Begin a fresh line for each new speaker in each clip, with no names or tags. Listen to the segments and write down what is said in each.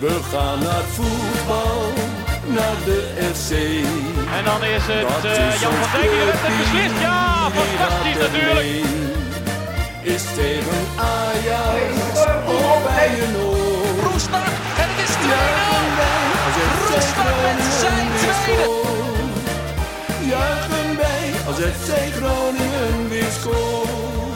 We gaan naar voetbal, naar de FC.
En dan is het
Dat
eh,
is
Jan van Dijk die heeft het beslist. Ja,
die
fantastisch natuurlijk.
Is tegen Ajax of bij een oor.
Roestak en het is 2-0.
Juichen wij als FC
Roestak met zijn tweede.
Juichen wij als FC Groningen weer scoort.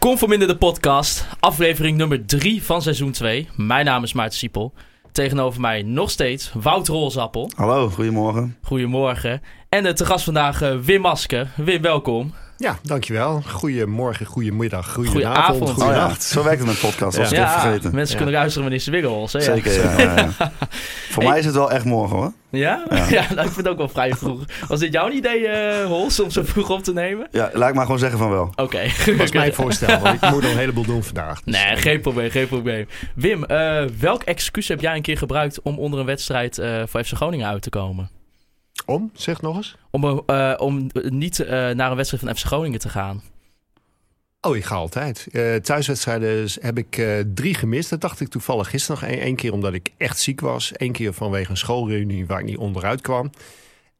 Conforminder de podcast, aflevering nummer 3 van seizoen 2. Mijn naam is Maarten Siepel. Tegenover mij nog steeds Wout Rolsappel.
Hallo, goedemorgen.
Goedemorgen. En de te gast vandaag eh, Wim Maske. Wim, welkom.
Ja, dankjewel. Goedemorgen, goedemiddag,
Goedenavond.
goedenavond,
Oh ja, zo werkt het met podcast, was ik
ja,
vergeten.
mensen
Ja.
kunnen luisteren wanneer ze willen. Hè?
Zeker, ja. ja, ja. Voor mij is het wel echt morgen hoor.
Ja? Ja, nou, ik vind het ook wel vrij vroeg. Was dit jouw idee, eh Hols, om zo vroeg op te nemen?
Ja, laat ik maar gewoon zeggen van wel.
Oké.
Dat was mijn voorstel, want ik moet nog een heleboel doen vandaag. Dus,
Nee,
eh,
geen probleem, geen probleem. Wim, eh, welk excuus heb jij een keer gebruikt om onder een wedstrijd eh, voor FC Groningen uit te komen?
Om, zeg nog eens.
Om, eh, om niet eh, naar een wedstrijd van FC Groningen te gaan.
Oh, ik ga altijd. Eh, thuiswedstrijden heb ik eh, drie gemist. Dat dacht ik toevallig gisteren nog. Eén één keer omdat ik echt ziek was. Eén keer vanwege een schoolreunie waar ik niet onderuit kwam.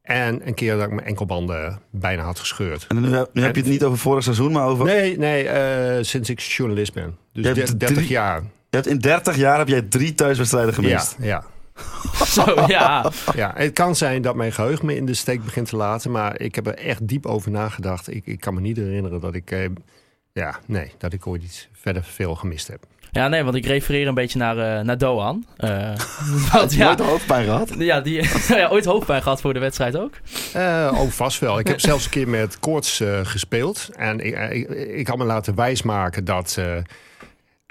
En een keer dat ik mijn enkelbanden bijna had gescheurd.
En nu, heb- nu heb je het niet over vorig seizoen, maar over...
Nee, nee, eh, sinds ik journalist ben. Dus
Je hebt
der- 30
drie-
jaar.
Je hebt in 30 jaar heb jij drie thuiswedstrijden gemist.
Ja, ja.
Zo, ja.
Ja, het kan zijn dat mijn geheugen me in de steek begint te laten, maar ik heb er echt diep over nagedacht. Ik, ik kan me niet herinneren dat ik, eh, ja, nee, dat ik ooit iets verder veel gemist heb.
Ja, nee, want ik refereer een beetje naar, eh, naar Doan. Eh, want ja,
nooit hoofdpijn gehad?
ja, die ja, ooit hoofdpijn gehad voor de wedstrijd ook.
Eh oh, vast wel. Ik heb zelfs een keer met koorts eh, gespeeld. En ik, ik, ik had me laten wijsmaken dat...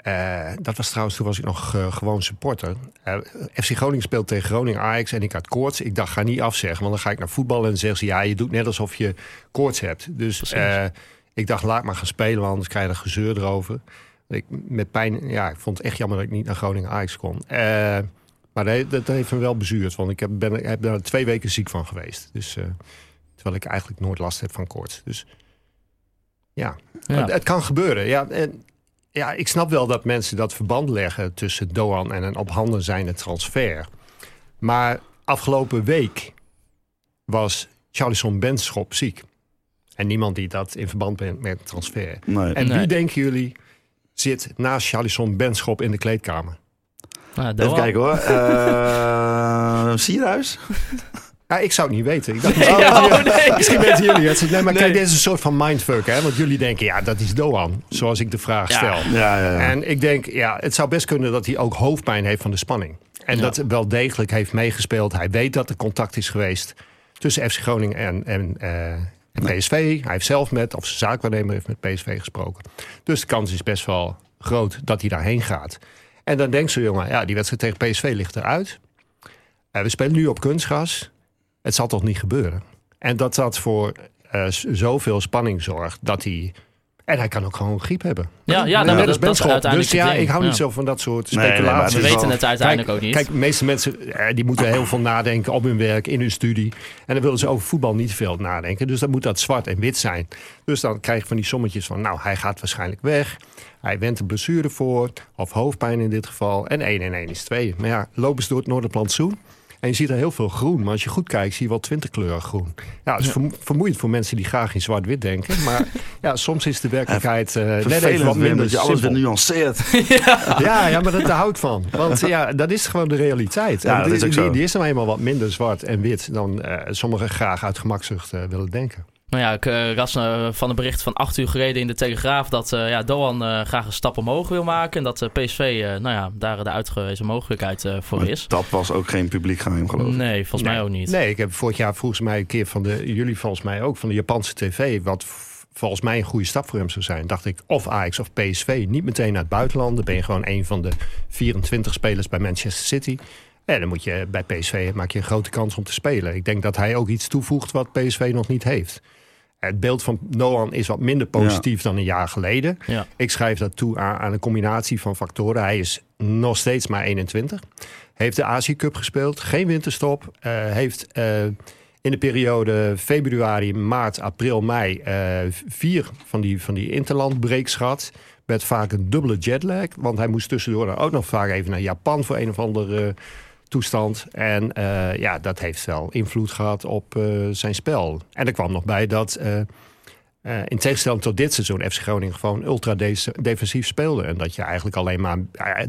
eh, dat was trouwens, toen was ik nog eh, gewoon supporter. Eh, FC Groningen speelt tegen Groningen Ajax en ik had koorts. Ik dacht, ga niet afzeggen, want dan ga ik naar voetbal en zeggen ze... ja, je doet net alsof je koorts hebt. Dus ik dacht, laat maar gaan spelen, want anders krijg je er gezeur erover. Ik, met pijn, ja, ik vond het echt jammer dat ik niet naar Groningen Ajax kon. Maar dat, dat heeft me wel bezuurd, want ik heb, ben, heb daar twee weken ziek van geweest. Dus, terwijl ik eigenlijk nooit last heb van koorts. Dus ja,
Ja.
het, het kan gebeuren. Ja, en, ja, ik snap wel dat mensen dat verband leggen tussen Doan en een op handen zijnde transfer. Maar afgelopen week was Charlison Benschop ziek. En niemand die dat in verband brengt met transfer.
Nee.
En
Nee.
wie denken jullie zit naast Charlison Benschop in de kleedkamer?
Nou,
Even kijken hoor. Eh Sierhuis?
Ja, ik zou het niet weten. Ik dacht,
Nee,
misschien-
oh, nee.
Misschien weten jullie het. Nee, maar
Nee.
kijk, dit is een soort van mindfuck. Hè? Want jullie denken, ja, dat is Doan. Zoals ik de vraag
Ja.
stel.
Ja, ja, ja.
En ik denk, ja, het zou best kunnen dat hij ook hoofdpijn heeft van de spanning. En
Ja.
dat wel degelijk heeft meegespeeld. Hij weet dat er contact is geweest tussen FC Groningen en, en, eh, en PSV. Hij heeft zelf met, of zijn zaakwaarnemer heeft met PSV gesproken. Dus de kans is best wel groot dat hij daarheen gaat. En dan denkt zo'n jongen, ja, die wedstrijd tegen PSV ligt eruit. Eh, we spelen nu op kunstgras. Het zal toch niet gebeuren? En dat dat voor eh, z- zoveel spanning zorgt dat hij... En hij kan ook gewoon griep hebben.
Ja, ja, nou, dat, dat is
Benschop.
uiteindelijk
Dus ja, ik hou niet zo van dat soort
Nee, nee, maar
speculaties.
We weten het uiteindelijk ook niet.
Kijk, de meeste mensen eh, die moeten heel veel nadenken op hun werk, in hun studie. En dan willen ze over voetbal niet veel nadenken. Dus dan moet dat zwart en wit zijn. Dus dan krijg je van die sommetjes van, nou, hij gaat waarschijnlijk weg. Hij went een blessure voor, of hoofdpijn in dit geval. En 1 en 1 is 2. Maar ja, lopen ze door het Noorderplantsoen. En je ziet er heel veel groen. Maar als je goed kijkt, zie je wel twintig kleuren groen. Ja, het is vermo- vermoeiend voor mensen die graag in zwart-wit denken. Maar ja, soms is de werkelijkheid eh, net even wat minder
dat je alles weer nuanceert.
Ja, ja, maar dat houdt van. Want ja, dat is gewoon de realiteit.
Ja,
En
dat
die,
is ook
die,
zo.
die is nou eenmaal wat minder zwart en wit dan eh, sommigen graag uit gemakzucht eh, willen denken.
Nou ja, ik eh, las eh, van een bericht van acht uur geleden in de Telegraaf dat eh, ja, Doan eh, graag een stap omhoog wil maken. En dat eh, PSV eh, nou ja, daar de uitgewezen mogelijkheid eh, voor
Maar
is.
dat was ook geen publiek geheim geloof ik.
Nee, volgens mij ook niet.
Nee, ik heb vorig jaar volgens mij een keer van de, jullie volgens mij ook, van de Japanse tv, wat volgens mij een goede stap voor hem zou zijn. Dacht ik, of Ajax of PSV, niet meteen naar het buitenland. Dan ben je gewoon een van de 24 spelers bij Manchester City. En dan moet je bij PSV maak je een grote kans om te spelen. Ik denk dat hij ook iets toevoegt wat PSV nog niet heeft. Het beeld van Noan is wat minder positief dan een jaar geleden.
Ja.
Ik schrijf dat toe aan, aan een combinatie van factoren. Hij is nog steeds maar 21. Heeft de Azië Cup gespeeld. Geen winterstop. Eh, heeft eh, in de periode februari, maart, april, mei... eh, vier van die, van die interlandbreaks gehad. met vaak een dubbele jetlag. Want hij moest tussendoor dan ook nog vaak even naar Japan voor een of andere toestand. En eh, ja, dat heeft wel invloed gehad op eh, zijn spel. En er kwam nog bij dat... eh, in tegenstelling tot dit seizoen FC Groningen gewoon ultra de- defensief speelde. En dat je eigenlijk alleen maar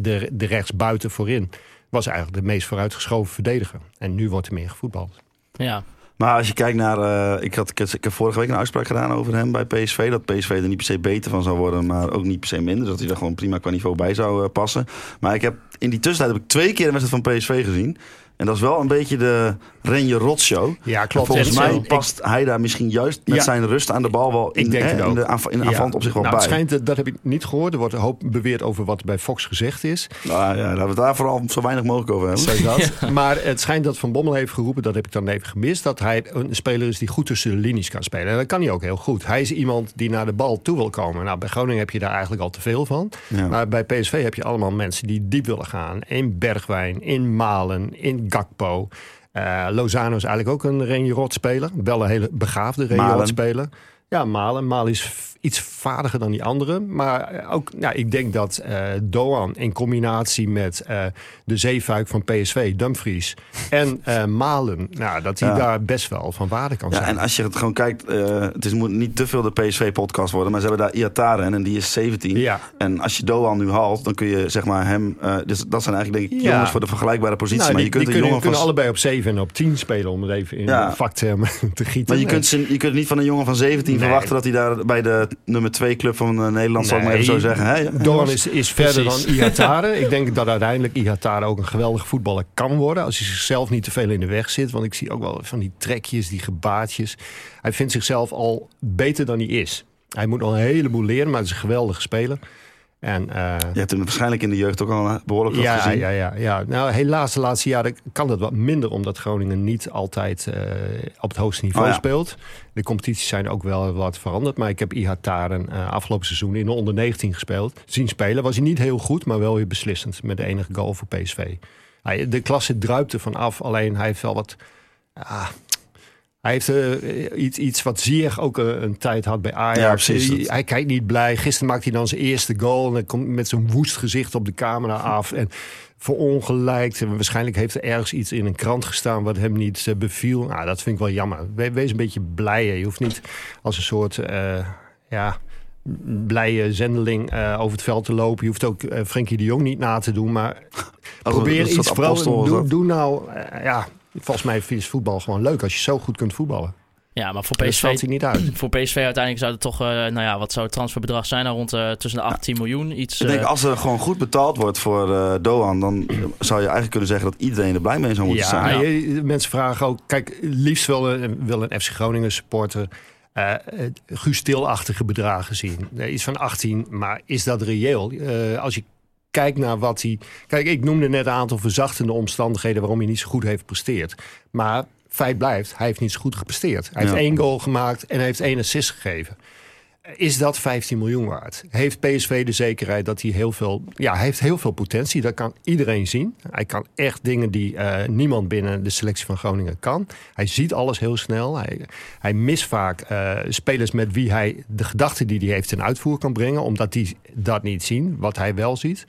de, de rechtsbuiten voorin was eigenlijk de meest vooruitgeschoven verdediger. En nu wordt er meer gevoetbald.
Ja,
Maar als je kijkt naar... eh, ik, had, ik, heb vorige week een uitspraak gedaan over hem bij PSV. Dat PSV er niet per se beter van zou worden, maar ook niet per se minder. Dat hij er gewoon prima qua niveau bij zou eh, passen. Maar ik heb, in die tussentijd heb ik twee keer een wedstrijd van PSV gezien. En dat is wel een beetje de Renje Rot show.
Ja,
En
klopt.
volgens
En
mij
zo-
past hij daar misschien juist met
Ja.
zijn rust aan de bal wel in,
Ik denk
hè,
het
in
ook.
de, aanv- in de aanvallend op zich wel
nou,
bij.
Het schijnt, dat- dat heb ik niet gehoord. Er wordt een hoop beweerd over wat bij Fox gezegd is.
Nou ja, laten we het daar vooral zo weinig mogelijk over hebben.
Zo dat. Maar het schijnt dat Van Bommel heeft geroepen, dat heb ik dan even gemist, dat hij een speler is die goed tussen de linies kan spelen. En dat kan hij ook heel goed. Hij is iemand die naar de bal toe wil komen. Nou, bij Groningen heb je daar eigenlijk al te veel van.
Ja.
Maar bij PSV heb je allemaal mensen die diep willen gaan. In Bergwijn, in Malen, in Gakpo. Eh, Lozano is eigenlijk ook een Renje Rot speler. Wel een hele begaafde Renje
Malen.
Rot speler. Ja, Malen. Malen is iets vaardiger dan die anderen. Maar eh, ook, ja, ik denk dat eh, Doan in combinatie met eh, de zeefuik van PSV, Dumfries en eh, Malen, nou, dat hij
Ja.
daar best wel van waarde kan
Ja,
zijn.
en als je het gewoon kijkt, het is, moet niet te veel de PSV-podcast worden, maar ze hebben daar Iataren en die is 17.
Ja.
En als je Doan nu haalt, dan kun je zeg maar hem, dus dat zijn eigenlijk denk ik jongens voor de vergelijkbare positie.
Nou,
maar
die,
je kunt
die kunnen,
van,
allebei op 7 en op 10 spelen, om het even in
Ja.
vaktermen te gieten.
maar je kunt, ze, je kunt niet van een jongen van 17
Nee.
verwachten dat hij daar bij de nummer 2 club van eh, Nederland, zal ik maar even zo zeggen.
Doan
jongens?
is, is verder
Precies.
dan Ihatare. ik denk dat uiteindelijk Ihatare ook een geweldige voetballer kan worden. Als hij zichzelf niet te veel in de weg zit. Want ik zie ook wel van die trekjes, die gebaatjes. Hij vindt zichzelf al beter dan hij is. Hij moet nog een heleboel leren, maar hij is een geweldige speler. En, eh,
Je hebt hem waarschijnlijk in de jeugd ook al eh, behoorlijk
ja,
gezien.
ja, ja, ja. Nou, helaas de laatste jaren kan dat wat minder, omdat Groningen niet altijd eh, op het hoogste niveau
Oh ja.
speelt. De competities zijn ook wel wat veranderd. Maar ik heb Ihataren eh afgelopen seizoen in de onder 19 gespeeld. Zien spelen was hij niet heel goed, maar wel weer beslissend. Met de enige goal voor PSV. Hij, de klasse druipt er van af, alleen hij heeft wel wat... hij heeft eh, iets, iets wat Ziyech ook eh, een tijd had bij Ajax.
Ja, precies.
Hij, hij kijkt niet blij. Gisteren maakt hij dan zijn eerste goal. En dan komt met zo'n woest gezicht op de camera af. En verongelijkt. En waarschijnlijk heeft er ergens iets in een krant gestaan wat hem niet eh, beviel. Nou, dat vind ik wel jammer. We- Wees een beetje blij. hè. Je hoeft niet als een soort... eh, ja, blije zendeling eh, over het veld te lopen. Je hoeft ook eh Frenkie de Jong niet na te doen. Maar probeer iets. Vooral,
was
doe, nou... eh, ja, volgens mij is voetbal gewoon leuk als je zo goed kunt voetballen.
ja maar voor PSV,
valt hij niet uit.
voor PSV uiteindelijk zou het toch, eh, nou ja, wat zou het transferbedrag zijn? Nou, rond eh, tussen de 18 miljoen. Iets,
Ik denk
eh,
als er gewoon goed betaald wordt voor eh, Doan, dan zou je eigenlijk kunnen zeggen dat iedereen er blij mee zou moeten
Ja,
zijn.
je- mensen vragen ook... Kijk, liefst wil een, wil een FC Groningen supporter... eh het Guus Stilachtige bedragen zien. Iets van 18, maar is dat reëel? Eh, als je kijkt naar wat hij... Kijk, ik noemde net een aantal verzachtende omstandigheden... waarom hij niet zo goed heeft gepresteerd. Maar feit blijft, hij heeft niet zo goed gepresteerd. Hij heeft één goal gemaakt en hij heeft één assist gegeven. Is dat 15 miljoen waard? Heeft PSV de zekerheid dat hij heel veel... Ja, hij heeft heel veel potentie. Dat kan iedereen zien. Hij kan echt dingen die eh, niemand binnen de selectie van Groningen kan. Hij ziet alles heel snel. Hij, mist vaak eh, spelers met wie hij de gedachten die hij heeft ten uitvoer kan brengen. Omdat die dat niet zien, wat hij wel ziet.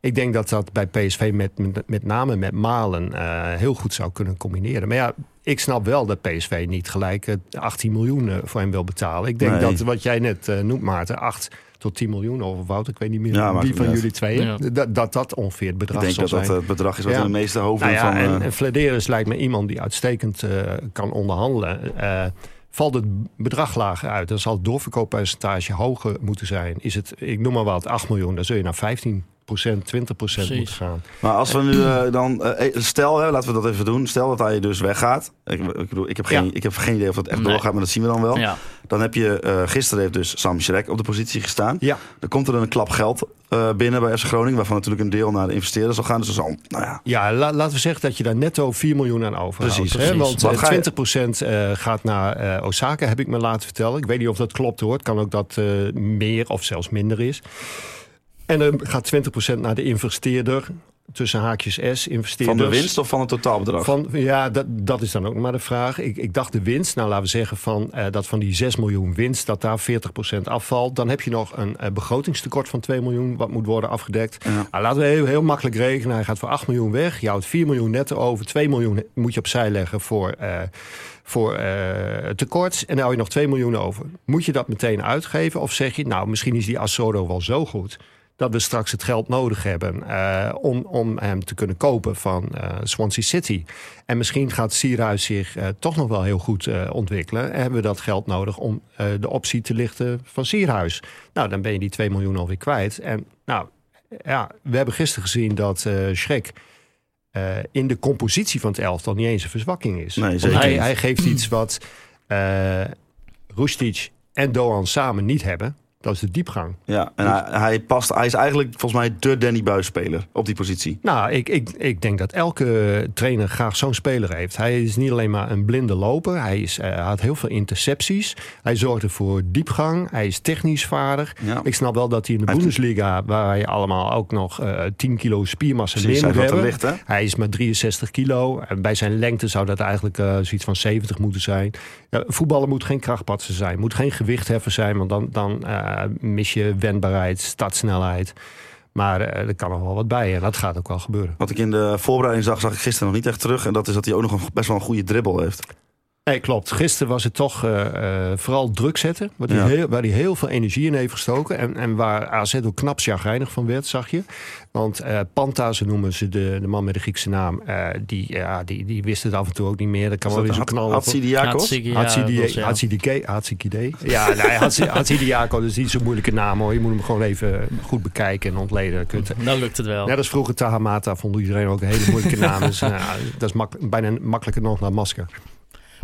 Ik denk dat dat bij PSV met, met, met name met Malen eh, heel goed zou kunnen combineren. Maar ja, ik snap wel dat PSV niet gelijk eh, 18 miljoen eh, voor hem wil betalen. Ik denk
Nee.
dat wat jij net eh, noemt, Maarten, 8 tot 10 miljoen of Wouter, ik weet niet meer
Ja,
wie van jullie twee,
Ja.
dat, dat dat ongeveer het
Ik
bedrag
denk
zal
dat dat
zijn.
het bedrag is wat
Ja.
in de meeste hoofden
Nou ja,
van...
en,
eh,
en Flederis lijkt me iemand die uitstekend eh, kan onderhandelen. Eh, valt het bedrag lager uit, dan zal het doorverkooppercentage hoger moeten zijn. Is het, ik noem maar wat, 8 miljoen, dan zul je naar 15 20
Precies.
moeten gaan.
Maar als we nu eh, dan... eh, stel, hè, laten we dat even doen. Stel dat hij dus weggaat. Ik, ik bedoel, ik heb, geen,
Ja.
ik heb geen idee of dat echt
Nee.
doorgaat, maar dat zien we dan wel.
ja.
Dan heb je... eh, gisteren heeft dus Sam Schrek op de positie gestaan.
Ja,
Dan komt er een klap geld eh, binnen bij FC Groningen... waarvan natuurlijk een deel naar de investeerders zal gaan. Dus dat is al, nou ja,
Ja, la- laten we zeggen dat je daar netto 4 miljoen aan overhoudt.
Precies,
hè?
precies.
Want
Wat
eh,
ga je-
20% eh, gaat naar eh, Osaka, heb ik me laten vertellen. Ik weet niet of dat klopt hoor. Het kan ook dat eh, meer of zelfs minder is. En dan gaat 20% naar de investeerder. tussen haakjes S investeerders.
Van de winst of van het totaalbedrag?
Van, ja, dat, dat is dan ook maar de vraag. Ik, ik dacht de winst, nou laten we zeggen van, eh, dat van die 6 miljoen winst, dat daar 40% afvalt. Dan heb je nog een eh, begrotingstekort van 2 miljoen, wat moet worden afgedekt.
Ja.
Nou, laten we heel, heel makkelijk rekenen. Hij gaat voor 8 miljoen weg. Je houdt 4 miljoen netto over. 2 miljoen moet je opzij leggen voor, eh, voor eh, tekort. En dan hou je nog 2 miljoen over. Moet je dat meteen uitgeven? Of zeg je, nou, misschien is die Assodo wel zo goed dat we straks het geld nodig hebben eh, om, om hem te kunnen kopen van eh, Swansea City. En misschien gaat Sierhuis zich eh, toch nog wel heel goed ontwikkelen. En hebben we dat geld nodig om de optie te lichten van Sierhuis. Nou, dan ben je die 2 miljoen alweer kwijt. En nou, ja, we hebben gisteren gezien dat eh Schrek in de compositie van het elftal niet eens een verzwakking is.
Nee,
hij, hij geeft iets wat eh Rustic en Doan samen niet hebben. Dat is de diepgang.
Ja, en hij, hij, past, hij is eigenlijk volgens mij de Danny Buis speler op die positie.
Nou, ik, ik, ik denk dat elke trainer graag zo'n speler heeft. Hij is niet alleen maar een blinde loper. Hij, is, eh, hij had heel veel intercepties. Hij zorgde voor diepgang. Hij is technisch vaardig.
Ja.
Ik snap wel dat hij in de
Hij heeft-
Bundesliga... waar hij allemaal ook nog eh 10 kilo spiermassa meer
hij
moet
is wat
hebben.
te licht, hè?
Hij is maar 63 kilo. En bij zijn lengte zou dat eigenlijk eh, zoiets van 70 moeten zijn. Voetballen moet geen krachtpatser zijn. Moet geen gewichtheffer zijn. Want dan, dan eh, mis je wendbaarheid, startsnelheid. Maar eh, er kan nog wel wat bij. En dat gaat ook wel gebeuren.
Wat ik in de voorbereiding zag, zag ik gisteren nog niet echt terug. En dat is dat hij ook nog een, best wel een goede dribbel heeft.
Nee, klopt. Gisteren was het toch eh, eh, vooral druk zetten. Waar hij,
Ja.
heel, waar hij heel veel energie in heeft gestoken. En, en waar AZ ook knap chagrijnig van werd, zag je. Want eh Panta, zo noemen ze de, de man met de Griekse naam. eh, die, ja, die, die wist het af en toe ook niet meer. Dat kan wel weer zo knallen.
Hatsidiakos?
Hatsidiakos, ja.
Hatsi- Hatsidiakos is niet zo'n moeilijke naam hoor. Je moet hem gewoon even goed bekijken en ontleden.
Nou lukt het wel.
Net als vroeger Tahamata vond iedereen ook een hele moeilijke naam. Dus, nou, dat is mak- bijna makkelijker nog dan Masker.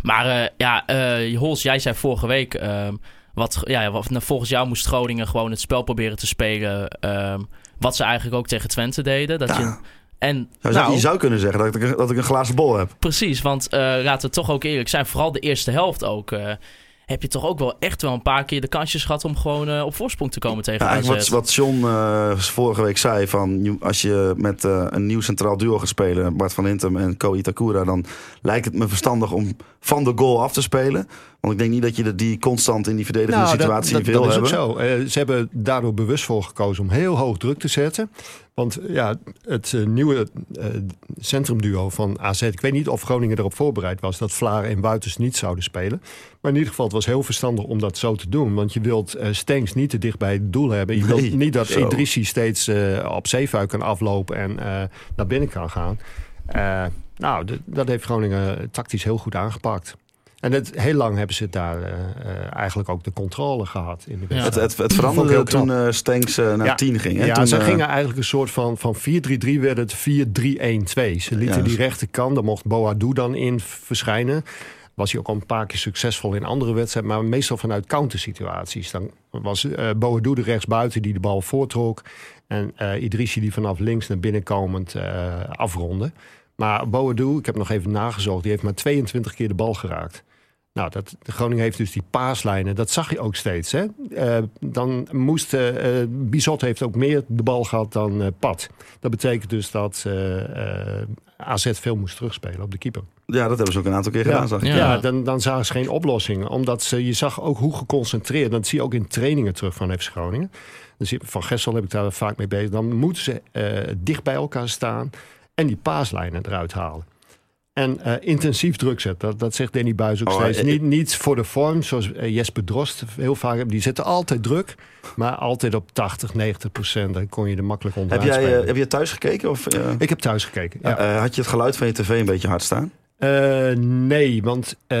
Maar eh, ja, eh Hols, jij zei vorige week... ehm, wat, ja, wat, nou, volgens jou moest Groningen gewoon het spel proberen te spelen... ehm, wat ze eigenlijk ook tegen Twente deden. Dat
Ja.
je, en
Je
nou,
je zou kunnen zeggen dat ik, dat ik een glazen bol heb.
precies, want eh, laten we toch ook eerlijk zijn... vooral de eerste helft ook... heb je toch ook wel echt wel een paar keer de kansjes gehad... om gewoon op voorsprong te komen tegen
Ja, wat, wat John vorige week zei: van als je met een nieuw centraal duo gaat spelen, Bart van Hintem en Ko Itakura, dan lijkt het me verstandig om van de goal af te spelen. Want ik denk niet dat je die constant in die verdedigende
Nou,
situatie
dat, dat,
wil
dat is
hebben.
ook zo. Eh, ze hebben daardoor bewust voor gekozen om heel hoog druk te zetten. Want ja, het eh, nieuwe eh, centrumduo van AZ... ik weet niet of Groningen erop voorbereid was... dat Vlaar en Buitens niet zouden spelen. Maar in ieder geval, het was heel verstandig om dat zo te doen. Want je wilt Stenks niet te dicht bij het doel hebben. Je wilt
Nee,
niet dat. Idrissi steeds op zeefuik kan aflopen... en naar binnen kan gaan. Eh, nou, dat heeft Groningen tactisch heel goed aangepakt. En het, heel lang hebben ze daar eh, eh, eigenlijk ook de controle gehad in de
Ja.
Het,
wedstrijd.
het, veranderde
heel
toen eh Stenks eh, naar
Ja.
10 ging. Hè?
ja,
toen,
ze
eh,
gingen eigenlijk een soort van, van 4-3-3 werd het 4-3-1-2. Ze lieten
Ja,
die rechterkant, daar mocht Boadou dan in verschijnen. Was hij ook al een paar keer succesvol in andere wedstrijden, maar meestal vanuit countersituaties. Dan was eh Boadou de rechtsbuiten die de bal voortrok. En eh Idrissi die vanaf links naar binnen komend eh, afronde. Maar Boadou, ik heb nog even nagezocht, die heeft maar 22 keer de bal geraakt. Nou, dat, Groningen heeft dus die paaslijnen. Dat zag je ook steeds. Hè? Eh, dan moest eh, eh, Bizot heeft ook meer de bal gehad dan eh Pat. Dat betekent dus dat eh, eh, AZ veel moest terugspelen op de keeper.
Ja, dat hebben ze ook een aantal keer gedaan, zag ik.
Ja.
Ja, dan, dan zagen ze geen oplossing. Omdat ze, je zag ook hoe geconcentreerd. Dat zie je ook in trainingen terug van FC Groningen. Dus van Gessel heb ik daar vaak mee bezig. Dan moeten ze eh, dicht bij elkaar staan en die paaslijnen eruit halen. En eh, intensief druk zetten. Dat, dat zegt Danny Buis ook
Oh,
steeds.
eh,
Niet, niet voor de vorm, zoals eh, Jesper Drost heel vaak. Die zetten altijd druk, maar altijd op 80, 90 procent. Dan kon je er makkelijk
Heb
onderuit
jij, heb je thuis gekeken? Of,
Ik heb thuis gekeken. Ja.
had je het geluid van je tv een beetje hard staan?
Eh, nee, want eh,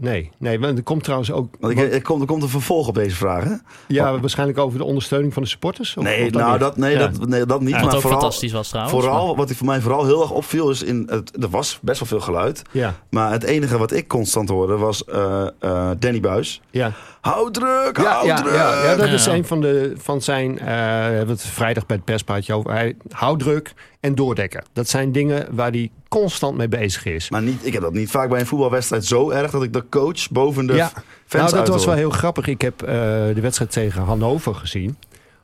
nee, nee, want er komt trouwens ook.
Want ik,
want-
er, komt, er komt een vervolg op deze vraag, hè?
ja, waarschijnlijk over de ondersteuning van de supporters. of-
Nee,
of
nou, dat, nee,
Ja.
dat, nee, dat niet. Maar vooral,
fantastisch was trouwens.
vooral, wat ik voor mij vooral heel erg opviel, is in het, er was best wel veel geluid.
Ja,
Maar het enige wat ik constant hoorde was eh, eh, Danny Buis.
ja.
Hou druk,
Ja,
hou
ja,
druk.
ja, ja, dat is een van, de, van zijn. eh, we hebben het vrijdag bij het perspaadje over. Hij houdt druk en doordekken. Dat zijn dingen waar hij constant mee bezig is.
Maar niet, ik heb dat niet vaak bij een voetbalwedstrijd zo erg dat ik de coach boven de
Ja.
fans
Nou, dat was wel heel grappig. Ik heb eh, de wedstrijd tegen Hannover gezien.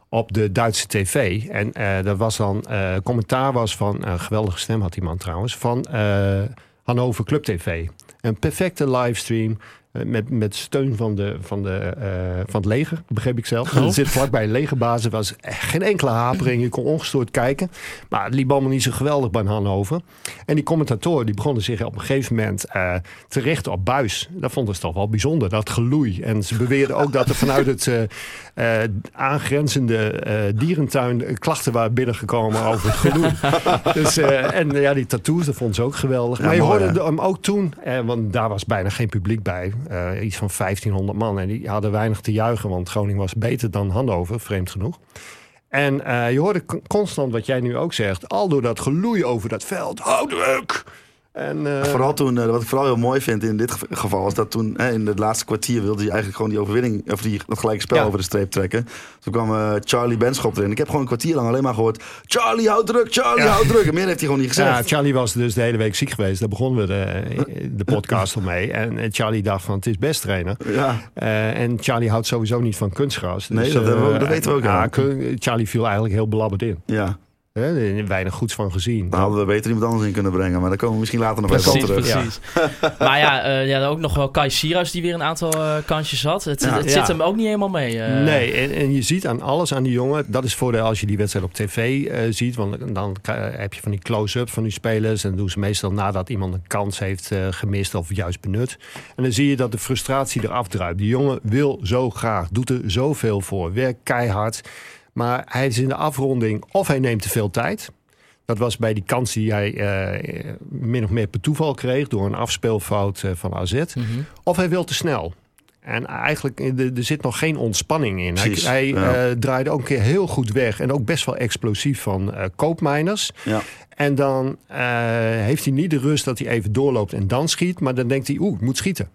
op de Duitse tv. En eh, dat was dan, eh, commentaar was van, een geweldige stem had die man trouwens, van eh, Hannover Club TV. Een perfecte livestream. Eh, Met, met steun van, de, van, de, eh, van het leger, begreep ik zelf. Het zit vlakbij een legerbasis. Er was geen enkele hapering. Je kon ongestoord kijken. Maar het liep allemaal niet zo geweldig bij Hannover. En die commentatoren die begonnen zich op een gegeven moment eh, te richten op buis. Dat vonden ze toch wel bijzonder, dat geloei. En ze beweerden ook dat er vanuit het aangrenzende dierentuin klachten waren binnengekomen over het geloei. dus, en ja, die tattoos, dat vonden ze ook geweldig. maar je
mooi,
hoorde
hè?
hem ook toen, want daar was bijna geen publiek bij. Eh, iets van 1500 man. En die hadden weinig te juichen, want Groningen was beter dan Hannover, vreemd genoeg. En eh, je hoorde con- constant wat jij nu ook zegt. Al door dat geloei over dat veld. Hou druk! En, eh,
Vooral toen, eh, wat ik vooral heel mooi vind in dit ge- geval, was dat toen hè, in het laatste kwartier wilde hij eigenlijk gewoon die overwinning, of die, dat gelijke spel
Ja.
over de streep trekken. Toen kwam eh, Charlie Benschop erin. Ik heb gewoon een kwartier lang alleen maar gehoord: Charlie, houd druk, Charlie,
Ja.
houd druk. En meer heeft hij gewoon niet gezegd.
ja, Charlie was dus de hele week ziek geweest. Daar begonnen we de, de podcast al mee. En, Charlie dacht van, het is best trainen.
Ja.
Eh, en Charlie houdt sowieso niet van kunstgras. Dus,
Nee, dat hebben we ook- dat weten we ook, ja.
Charlie viel eigenlijk heel belabberd in.
ja,
Hè, er weinig goeds van gezien.
daar hadden we beter iemand anders in kunnen brengen. Maar daar komen we misschien later nog even op
Precies,
terug.
precies. maar ja, eh ja, ook nog wel Kai Sierhuis die weer een aantal eh, kansjes had. Het,
Ja.
het
Ja.
zit hem ook niet helemaal mee. eh.
Nee, en, en je ziet aan alles aan die jongen. Dat is voor de, als je die wedstrijd op tv eh, ziet. Want dan heb je van die close-ups van die spelers. En dat doen ze meestal nadat iemand een kans heeft eh, gemist of juist benut. En dan zie je dat de frustratie eraf druipt. Die jongen wil zo graag, doet er zoveel voor, werkt keihard. Maar hij is in de afronding of hij neemt te veel tijd. Dat was bij die kans die hij eh, min of meer per toeval kreeg door een afspeelfout eh, van AZ.
Mhm.
Of hij wil te snel. En eigenlijk, eh, er, zit nog geen ontspanning in. Hij,
Precies,
hij
ja.
eh, draaide ook een keer heel goed weg. En ook best wel explosief van eh koopmijners.
Ja.
En dan eh, heeft hij niet de rust dat hij even doorloopt en dan schiet. Maar dan denkt hij, oeh, ik moet schieten.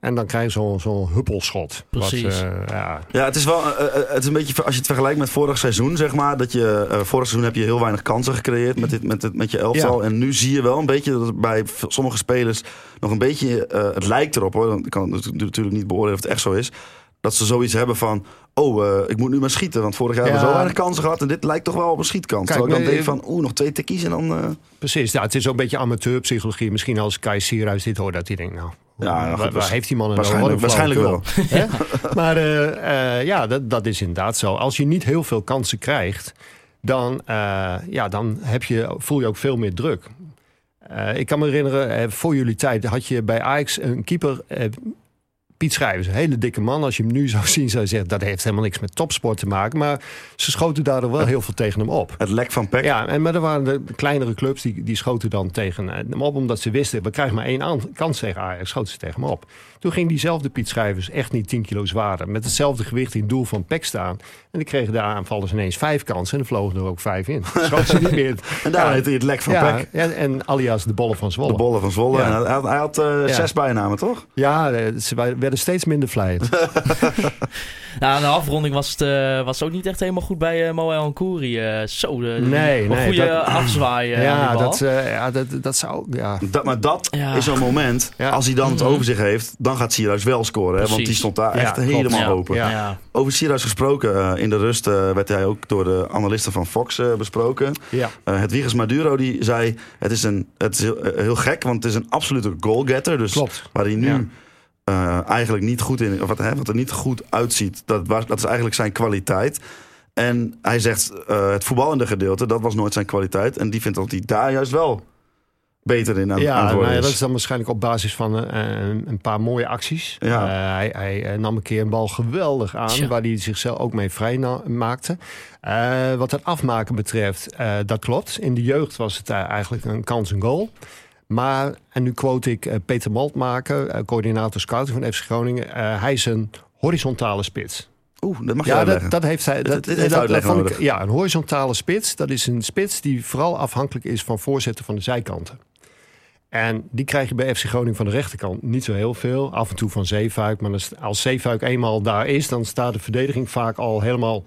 En dan krijg je zo'n zo'n huppelschot. Wat,
Precies.
eh, ja,
Ja, het is wel. eh, eh, het is een beetje. Als je het vergelijkt met vorig seizoen, zeg maar. Dat je. eh, vorig seizoen heb je heel weinig kansen gecreëerd met, dit, met, met je elftal.
Ja.
En nu zie je wel een beetje dat het bij sommige spelers nog een beetje. eh, het lijkt erop hoor. Ik kan het natuurlijk niet beoordelen of het echt zo is. Dat ze zoiets hebben van. Oh, eh, ik moet nu maar schieten. Want vorig jaar hebben we zo weinig kansen gehad. En dit lijkt toch wel op een schietkans.
Kijk,
Terwijl ik dan
nee,
denk van. Oeh, nog twee tikkies en dan. eh,
precies. Ja, het is ook een beetje amateurpsychologie. Misschien als Kai Sierhuis dit hoort, dat hij denkt, nou...
Ja,
waar,
goed,
waar
waarsch-
heeft die man een
waarschijnlijk, waarschijnlijk wel.
Maar eh, eh, ja, dat, dat is inderdaad zo. Als je niet heel veel kansen krijgt, dan, eh, ja, dan heb je, voel je ook veel meer druk. Ik kan me herinneren, voor jullie tijd had je bij Ajax een keeper, Piet Schrijvers, een hele dikke man. Als je hem nu zou zien, zou je zeggen, dat heeft helemaal niks met topsport te maken. Maar ze schoten daardoor wel heel veel tegen hem op.
Het lek van Peck.
Ja, en, maar er waren de kleinere clubs die, die schoten dan tegen eh, hem op. Omdat ze wisten, we krijgen maar één kans tegen Ajax. Schoten ze tegen hem op. Toen ging diezelfde Piet Schrijvers, echt niet 10 kilo zwaarder. Met hetzelfde gewicht in het doel van Peck staan. En dan kregen de aanvallers ineens vijf kansen. En dan vlogen er ook vijf in. Ze niet meer.
En daar
Ja,
heette hij het lek van
ja,
Peck.
en, en alias de bollen van Zwolle.
De bollen van Zwolle.
Ja.
En hij had, hij had eh,
Ja.
zes bijnamen, toch?
Ja, eh, ze werden steeds minder vlijend.
Nou, de afronding was het, eh, was ook niet echt helemaal goed bij eh Moel Nkouri. eh zo, de,
Nee,
een
nee,
goede
dat-
afzwaai aan
ja,
die
dat, eh, ja dat, dat zou... Ja.
Dat, maar dat
Ja.
is zo'n moment.
Ja.
Als hij dan het
Mhm.
over zich heeft, dan gaat Sierhuis wel scoren. Hè? Want die stond daar
Ja,
echt
klopt.
helemaal
Ja.
open.
Ja.
ja.
Over Sierhuis gesproken, eh, in de rust eh, werd hij ook door de analisten van Fox eh, besproken.
Ja.
Eh het Wiegers Maduro die zei: Het is, een, het is heel, heel gek, want het is een absolute goalgetter. Dus
Klopt.
waar hij nu
Ja.
eh, eigenlijk niet goed in, of wat, hè, wat er niet goed uitziet, dat, was, dat is eigenlijk zijn kwaliteit. En hij zegt: eh, Het voetballende gedeelte, dat was nooit zijn kwaliteit. En die vindt dat hij daar juist wel beter in aan, aan
Ja,
het
nou
worden
ja, dat is dan waarschijnlijk op basis van eh, een, een paar mooie acties.
Ja.
Eh, hij hij eh, nam een keer een bal geweldig aan,
Tja.
waar hij zichzelf ook mee vrij maakte. Eh, wat het afmaken betreft, eh, dat klopt. In de jeugd was het eigenlijk een kans een goal. Maar, en nu quote ik Peter Maltmaker, coördinator scouting van FC Groningen. eh, hij is een horizontale spits.
Oeh, dat mag je
Ja, dat, dat heeft hij. Dat, dat- dat vond ik-
nodig.
ja, een horizontale spits. Dat is een spits die vooral afhankelijk is van voorzetten van de zijkanten. En die krijg je bij FC Groningen van de rechterkant niet zo heel veel. Af en toe van Zeefuik. Maar als- Zeefuik eenmaal daar is, dan staat de verdediging vaak al helemaal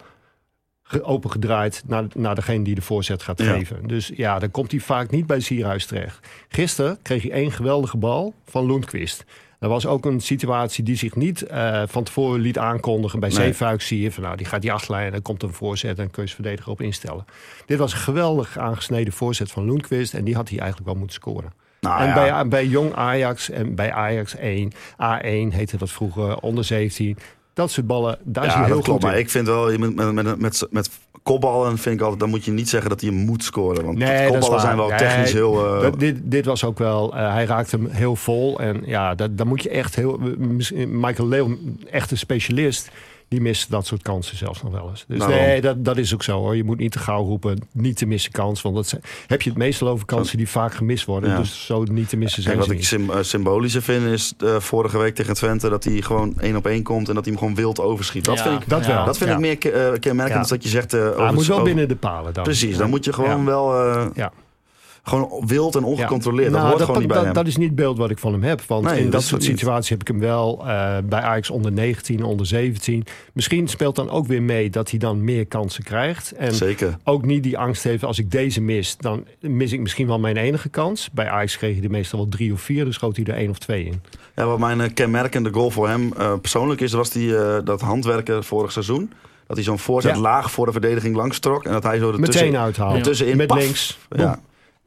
ge- opengedraaid naar, naar degene die de voorzet gaat
Ja.
geven. Dus ja, dan komt hij vaak niet bij Sierhuis terecht. Gisteren kreeg hij één geweldige bal van Lundqvist. Er was ook een situatie die zich niet eh, van tevoren liet aankondigen. Bij
Nee.
Zeefuik zie je van nou, die gaat die achterlijn en dan komt een voorzet en kun je verdediger op instellen. Dit was een geweldig aangesneden voorzet van Lundqvist en die had hij eigenlijk wel moeten scoren.
Nou
en
ja.
bij, bij Jong Ajax en bij Ajax 1, A1 heette dat vroeger, onder 17. Dat soort ballen, daar is
Ja,
hij heel
klopt.
goed
Maar
in.
ik vind wel, je moet met, met, met, met kopballen vind ik altijd, dan moet je niet zeggen dat hij moet scoren. Want
Nee, is
kopballen zijn wel
Nee,
technisch heel... eh,
Dat- dit, dit was ook wel, eh, hij raakte hem heel vol. En ja, dat, dan moet je echt heel. misschien- Michael Leeuw, echt een specialist, die mist dat soort kansen zelfs nog wel eens. Dus nee, dat, dat is ook zo hoor. Je moet niet te gauw roepen, niet te missen kans. Want dat zijn- heb je het meestal over kansen die vaak gemist worden.
Ja.
Dus zo niet te missen zijn ze
wat ik
niet.
sym- eh, symbolischer vind is eh, vorige week tegen Twente dat hij gewoon één op één komt en dat hij hem gewoon wild overschiet. Dat
Ja,
vind ik,
Dat wel.
dat vind
ja.
ik meer ke- eh, kenmerkend
Ja.
dan dat je zegt...
Maar
over
hij moet wel
over-
binnen de palen dan.
Precies, dan moet je gewoon
Ja.
wel eh,
Ja.
Gewoon wild en ongecontroleerd.
Ja.
Dat
Nou,
hoort gewoon niet bij
dat,
hem.
dat is niet het beeld wat ik van hem heb. Want
Nee,
in
dat
soort situaties heb ik hem wel eh, bij Ajax onder 19, onder 17. Misschien speelt dan ook weer mee dat hij dan meer kansen krijgt. En
Zeker.
ook niet die angst heeft, als ik deze mis, dan mis ik misschien wel mijn enige kans. Bij Ajax kreeg hij er meestal wel drie of vier, dus schoot hij er één of twee in.
Ja, wat mijn eh, kenmerkende goal voor hem eh, persoonlijk is, was die, dat handwerken vorig seizoen. Dat hij zo'n voorzet
Ja.
laag voor de verdediging langs trok. En dat hij zo
Meteen
ertussen,
uithalen.
Ja. tussenin,
Met
paf.
links.
Ja.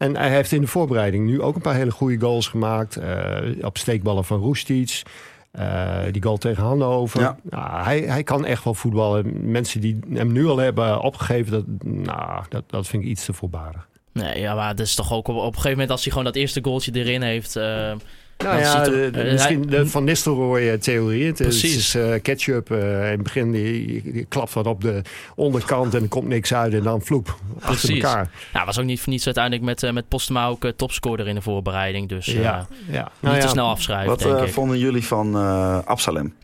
En hij heeft in de voorbereiding nu ook een paar hele goede goals gemaakt. eh, op steekballen van Roestic. eh, die goal tegen Hannover.
Ja.
Nou, hij, hij kan echt wel voetballen. Mensen die hem nu al hebben opgegeven, dat, nou, dat, dat vind ik iets te voorbarig.
Nee, ja, maar dat is toch ook op, op een gegeven moment als hij gewoon dat eerste goaltje erin heeft. eh,
Nou ja,
ziet er-
de- de-
eh,
misschien de Van Nistelrooy-theorie. Het is, eh, ketchup. eh, in het begin die, die klapt wat op de onderkant en er komt niks uit. En dan vloep, achter
Precies.
elkaar.
nou, was ook niet voor niets uiteindelijk met, eh, met Postema ook eh, topscorer in de voorbereiding. Dus eh,
Ja, ja.
niet
Nou
te
ja,
snel afschrijven,
Wat
denk
eh,
ik.
vonden jullie van eh Absalem?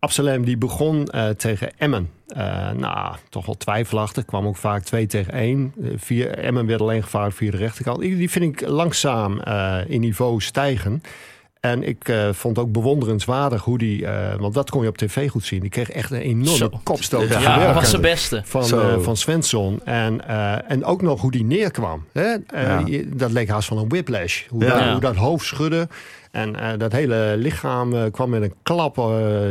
Absalem die begon eh, tegen Emmen. Eh, nou, toch wel twijfelachtig. Kwam ook vaak 2 tegen 1. Eh, Emmen werd alleen gevaarlijk via de rechterkant. Die die vind ik langzaam eh, in niveau stijgen. En ik eh, vond ook bewonderenswaardig hoe die... eh, want dat kon je op tv goed zien. Die kreeg echt een enorme
Zo.
kopstoot.
Ja,
dat was de beste.
van, eh, van Svensson. En, eh, en ook nog hoe die neerkwam. Hè? Eh,
Ja.
dat leek haast van een whiplash. Hoe,
Ja.
dat,
Ja.
hoe dat hoofd schudde. En eh, dat hele lichaam eh, kwam met een klap eh,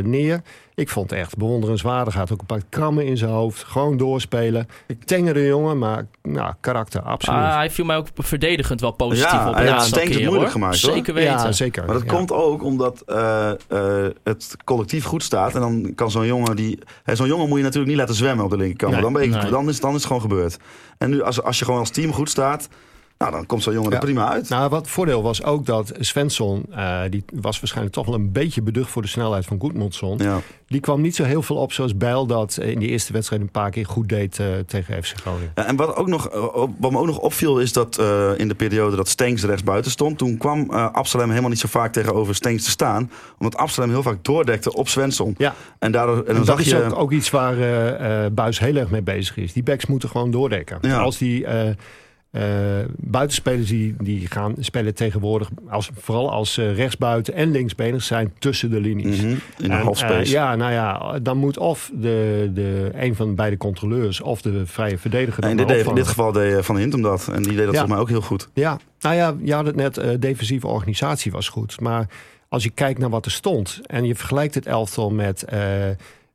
neer. Ik vond het echt bewonderenswaardig. Hij had ook een paar krammen in zijn hoofd. Gewoon doorspelen. Tengere jongen, maar nou, karakter, absoluut.
Ah, hij viel mij ook verdedigend wel positief
Ja,
op.
Stenks het
keer,
moeilijk
hoor.
gemaakt, hoor.
Zeker weten.
ja, zeker.
Maar dat
Ja.
komt ook omdat eh, eh, het collectief goed staat. En dan kan zo'n jongen die. Zo'n jongen moet je natuurlijk niet laten zwemmen op de linkerkant.
Nee.
dan, ben je,
Nee.
dan, is, dan is het gewoon gebeurd. En nu, als, als je gewoon als team goed staat. Nou, dan komt zo'n jongen
Ja.
er prima uit.
Nou, wat voordeel was ook dat Svensson, eh, die was waarschijnlijk toch wel een beetje beducht voor de snelheid van Goedmundsson.
Ja.
Die kwam niet zo heel veel op zoals Bijl dat in die eerste wedstrijd een paar keer goed deed eh, tegen FC Groningen.
Ja, en wat, ook nog, eh, wat me ook nog opviel is dat in de periode dat Stenks rechts buiten stond, toen kwam Absalem helemaal niet zo vaak tegenover Stenks te staan. Omdat Absalem heel vaak doordekte op Svensson.
Ja.
En, daardoor, en dan
dat
zag
is
je.
ook, ook iets waar Buis heel erg mee bezig is. Die backs moeten gewoon doordekken. Als die eh, buitenspelers die, die gaan spelen tegenwoordig, als, vooral als eh, rechtsbuiten en linksbeners zijn tussen de linies.
Mhm, in de halfspace.
eh, ja, nou ja, dan moet of de, de, een van beide controleurs of de vrije verdediger.
En in dit, in dit geval deed Van Hintem dat. En die deed dat
Ja.
volgens mij ook heel goed.
Ja, nou ja, je had het net, eh, defensieve organisatie was goed. Maar als je kijkt naar wat er stond en je vergelijkt het elftal met eh,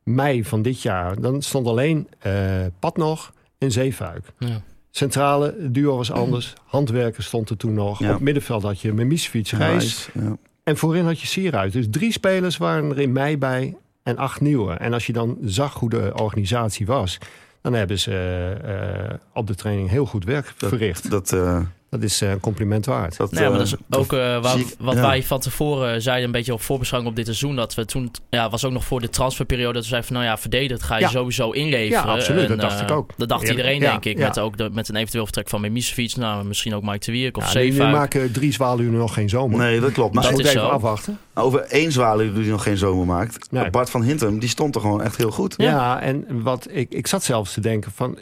mei van dit jaar, dan stond alleen eh Pat nog en Zeefuik.
Ja.
Centrale duo was anders. Handwerker stond er toen nog.
Ja.
Op middenveld had je Memisevic, Gijs.
Ja.
En voorin had je Sierhuis. Dus drie spelers waren er in mei bij en acht nieuwe. En als je dan zag hoe de organisatie was... dan hebben ze eh, eh, op de training heel goed werk verricht.
Dat, eh,
Dat is eh, een compliment waard.
dat,
Nee, maar
eh,
dat is ook eh, wat,
zie ik-
wat
ja.
wij van tevoren zeiden, een beetje op voorbeschouwing op dit seizoen. Dat we toen, ja, was ook nog voor de transferperiode, dat we zeiden van, nou ja, verdedigd ga je
Ja.
sowieso inleveren.
Ja, absoluut,
En,
dat dacht
eh,
ik ook.
Dat dacht iedereen,
ja,
denk ik.
ja.
Met, ook de, met een eventueel vertrek van Memisevic, nou, misschien ook Mike de Wierk of
Ja, die maken drie zwaluwen nog geen zomer.
Nee, dat klopt. Maar
dat moet
is
even
zo.
afwachten.
over één zwaluw die nog geen zomer maakt.
Nee.
Bart van Hintem, die stond er gewoon echt heel goed.
Ja, en wat ik, ik zat zelfs te denken van...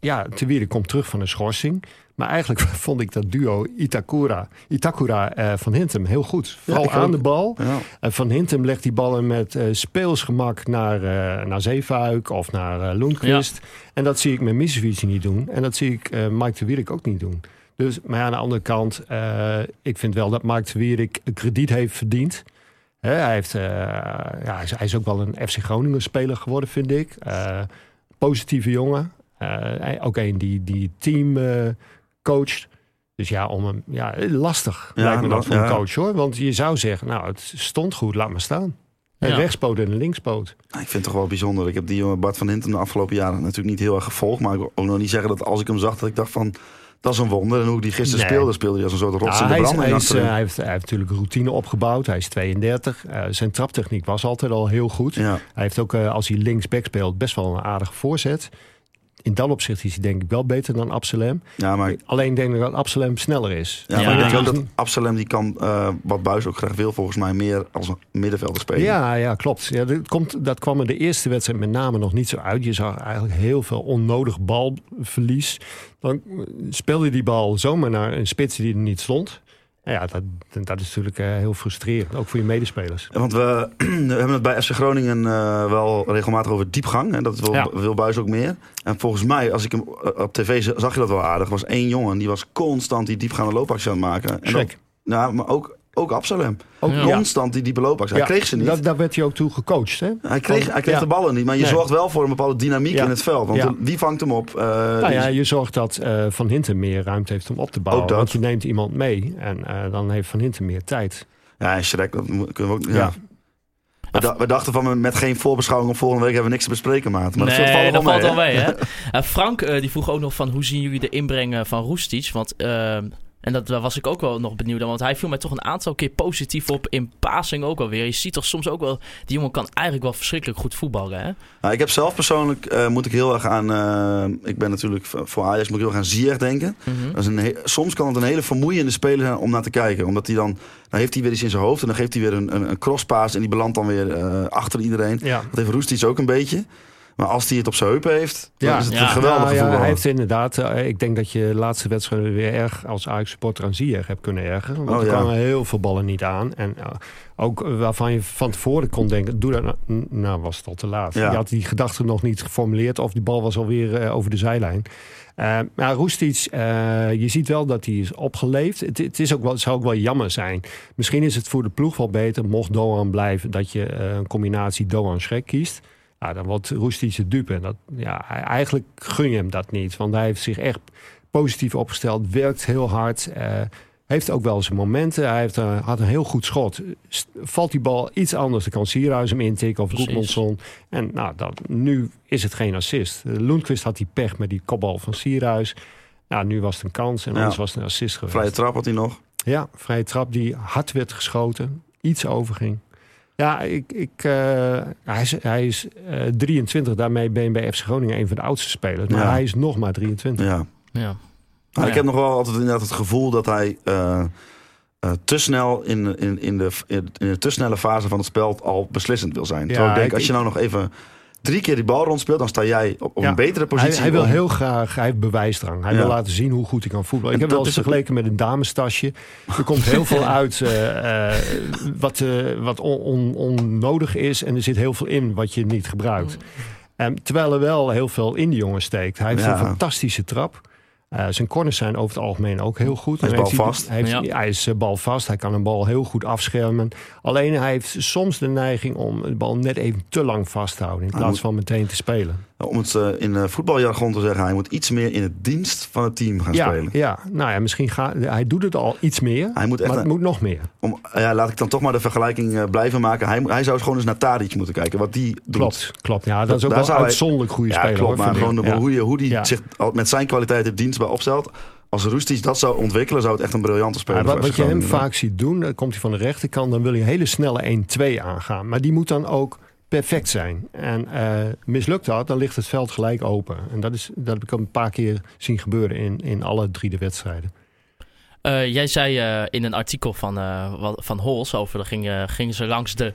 Ja, Te Wierde komt terug van een schorsing. Maar eigenlijk vond ik dat duo Itakura, Itakura eh, van Hintem heel goed. Vooral aan
ook.
de bal.
Ja.
En van Hintem legt die ballen met eh, speelsgemak naar, eh naar Zeefuik of naar Lundqvist. En dat zie ik met Misevic niet doen. En dat zie ik Mike de Wierik ook niet doen. Dus, maar aan de andere kant, ik vind wel dat Mike de Wierik krediet heeft verdiend. Hij, heeft, ja, hij, is, hij is ook wel een FC Groningen speler geworden, vind ik. Positieve jongen. Ook een die, die team coacht. Dus ja, om hem, ja, lastig
Ja,
lijkt me dat voor een coach hoor. Want je zou zeggen, nou, het stond goed, laat maar staan. Een
Ja.
rechtspoot en een linkspoot.
Nou, Ik vind het toch wel bijzonder. Ik heb die jongen Bart van Hintem de afgelopen jaren natuurlijk niet heel erg gevolgd. Maar ik wil ook nog niet zeggen dat als ik hem zag, dat ik dacht van... Dat is een wonder. En hoe ik die gisteren
Nee.
speelde, speelde hij als een soort rots
Ja,
in de
hij, is-
branding.
hij, is,
achterin.
eh, hij, heeft, hij heeft natuurlijk routine opgebouwd. Hij is 32. Eh, zijn traptechniek was altijd al heel goed.
ja.
Hij heeft ook, eh, als hij linksback speelt, best wel een aardige voorzet. In dat opzicht is hij denk ik wel beter dan Absalem.
ja, maar,
Alleen denk ik dat Absalem sneller is.
ja, ik denk ook dat Absalem, die kan, eh, wat Buis ook graag wil, volgens mij meer als een middenvelder spelen.
Ja, ja, klopt. Ja, dat, komt, dat kwam er de eerste wedstrijd met name nog niet zo uit. Je zag eigenlijk heel veel onnodig balverlies. Dan speelde je die bal zomaar naar een spits die er niet stond. Nou ja, dat, dat is natuurlijk eh, heel frustrerend. Ook voor je medespelers.
Want we, we hebben het bij FC Groningen eh, wel regelmatig over diepgang. En dat wil,
Ja.
wil Buis ook meer. En volgens mij, als ik hem eh, op tv zag je dat wel aardig. was één jongen die was constant die diepgaande loopactie aan het maken. En nou, maar ook, ook Absalem.
Ook,
Ja.
Constant die diepe loopactie. Hij
Ja,
kreeg ze niet.
Dat, daar werd hij ook toe gecoacht. Hè?
Hij kreeg, hij kreeg
Ja.
de ballen niet, maar je
Nee.
zorgt wel voor een bepaalde dynamiek
Ja.
in het veld. Want
Ja.
de- wie vangt hem op? Eh,
Nou ja, je zorgt dat eh, Van Hinten meer ruimte heeft om op te bouwen.
Ook dat.
Want je neemt iemand mee en eh, dan heeft Van Hinten meer tijd.
ja, en Shrek, dat mo- kunnen we ook. Ja.
Ja.
We, da- we dachten van met geen voorbeschouwing op volgende week hebben we niks te bespreken, maat. Maar dat
nee,
valt
dat
wel
valt
mee,
wel
hè?
mee. Hè? Eh, Frank eh, die vroeg ook nog van hoe zien jullie de inbreng eh, van Roestic? Want, eh, en dat, daar was ik ook wel nog benieuwd naar. Want hij viel mij toch een aantal keer positief op. In passing ook alweer. Je ziet toch soms ook wel... Die jongen kan eigenlijk wel verschrikkelijk goed voetballen. Hè?
Nou, ik heb zelf persoonlijk, eh, moet ik heel erg aan, eh, ik ben natuurlijk voor Ajax, moet ik heel erg aan Ziyech denken.
Mhm.
Dat is een he- soms kan het een hele vermoeiende speler zijn om naar te kijken. Omdat hij dan, dan heeft hij weer iets in zijn hoofd en dan geeft hij weer een, een, een crosspaas en die belandt dan weer eh, achter iedereen.
Ja.
Dat heeft Roestic ook een beetje. Maar als hij het op zijn heupen heeft, dan
Ja.
is het
Ja.
een geweldige
Nou ja,
voetballer.
hij heeft inderdaad, eh, ik denk dat je de laatste wedstrijden weer erg als Ajax-supporter aan Ziyech hebt kunnen ergeren. Want
Oh,
er
ja.
kwamen heel veel ballen niet aan. En eh, ook eh, waarvan je van tevoren kon denken, doe dat nou, nou was het al te laat.
Ja.
Je had die gedachte nog niet geformuleerd of die bal was alweer over de zijlijn. Eh maar Roestic, eh, je ziet wel dat hij is opgeleefd. Het, het, is ook wel, het zou ook wel jammer zijn. Misschien is het voor de ploeg wel beter, mocht Doan blijven, dat je een combinatie Doan-Schrek kiest. Ja, dan wordt Roestic de dupe. En dat, ja, eigenlijk gun je hem dat niet. Want hij heeft zich echt positief opgesteld. Werkt heel hard. eh, heeft ook wel zijn momenten. Hij heeft, eh, had een heel goed schot. St- Valt die bal iets anders, dan kan Sierhuis hem intikken of
Precies.
Goedmondson. En nou, dat, nu is het geen assist. Uh, Lundqvist had die pech met die kopbal van Sierhuis. Nou, nu was het een kans en
Ja.
anders was het een assist geweest.
Vrije trap had hij nog.
Ja, vrije trap die hard werd geschoten. Iets overging. Ja, ik, ik, eh, hij is, hij is eh, 23. Daarmee ben je bij FC Groningen een van de oudste spelers. Maar
Ja.
hij is nog maar 23.
Ja.
Ja.
Nou,
Ja.
Ik heb nog wel altijd inderdaad het gevoel dat hij eh, eh, te snel in, in, in, de, in de te snelle fase van het spel al beslissend wil zijn. Terwijl ik denk,
ik-
als je nou nog even drie keer die bal rondspeelt, dan sta jij op, op
Ja.
een betere
Hij,
positie.
hij wil
om-
heel graag, hij heeft bewijsdrang. Hij
Ja.
wil laten zien hoe goed hij kan voetballen.
En
Ik heb wel eens vergeleken met een damestasje. Er komt heel veel uit eh, eh, wat, eh, wat on- on- onnodig is. En er zit heel veel in wat je niet gebruikt. En terwijl er wel heel veel in die jongen steekt. Hij heeft
Ja.
een fantastische trap. Eh, zijn corners zijn over het algemeen ook heel goed.
Hij is balvast.
Hij, heeft,
Ja.
hij is eh, balvast. Hij kan een bal heel goed afschermen. Alleen hij heeft soms de neiging om de bal net even te lang vast te houden. In plaats van meteen te spelen.
Om het eh, in eh, voetbaljargon te zeggen, hij moet iets meer in het dienst van het team gaan
Ja,
spelen.
ja, nou ja, misschien gaat hij doet het al iets meer.
Hij moet echt
maar het
een-
moet nog meer.
Om, ja, laat ik dan toch maar de vergelijking eh, blijven maken. Hij, hij zou gewoon eens naar Tadic moeten kijken, wat die doet.
Klopt, klopt. Ja, dat,
Dat-
is ook wel
hij-
uitzonderlijk goede
Ja,
speler.
klopt.
hoor,
Maar gewoon de-
Ja.
hoe, je, hoe die zich met zijn kwaliteiten dienstbaar opstelt. Als Roestic dat zou ontwikkelen, zou het echt een briljante speler
Ja, wat, je hem vaak ziet doen, dan komt hij van de rechterkant, dan wil hij een hele snelle 1-2 aangaan. Maar die moet dan ook perfect zijn. En eh, mislukt dat, dan ligt het veld gelijk open. En dat, is, dat heb ik al een paar keer zien gebeuren in, in alle drie de wedstrijden.
Eh, jij zei eh, in een artikel van, eh, van Hols over, dan gingen, gingen ze langs de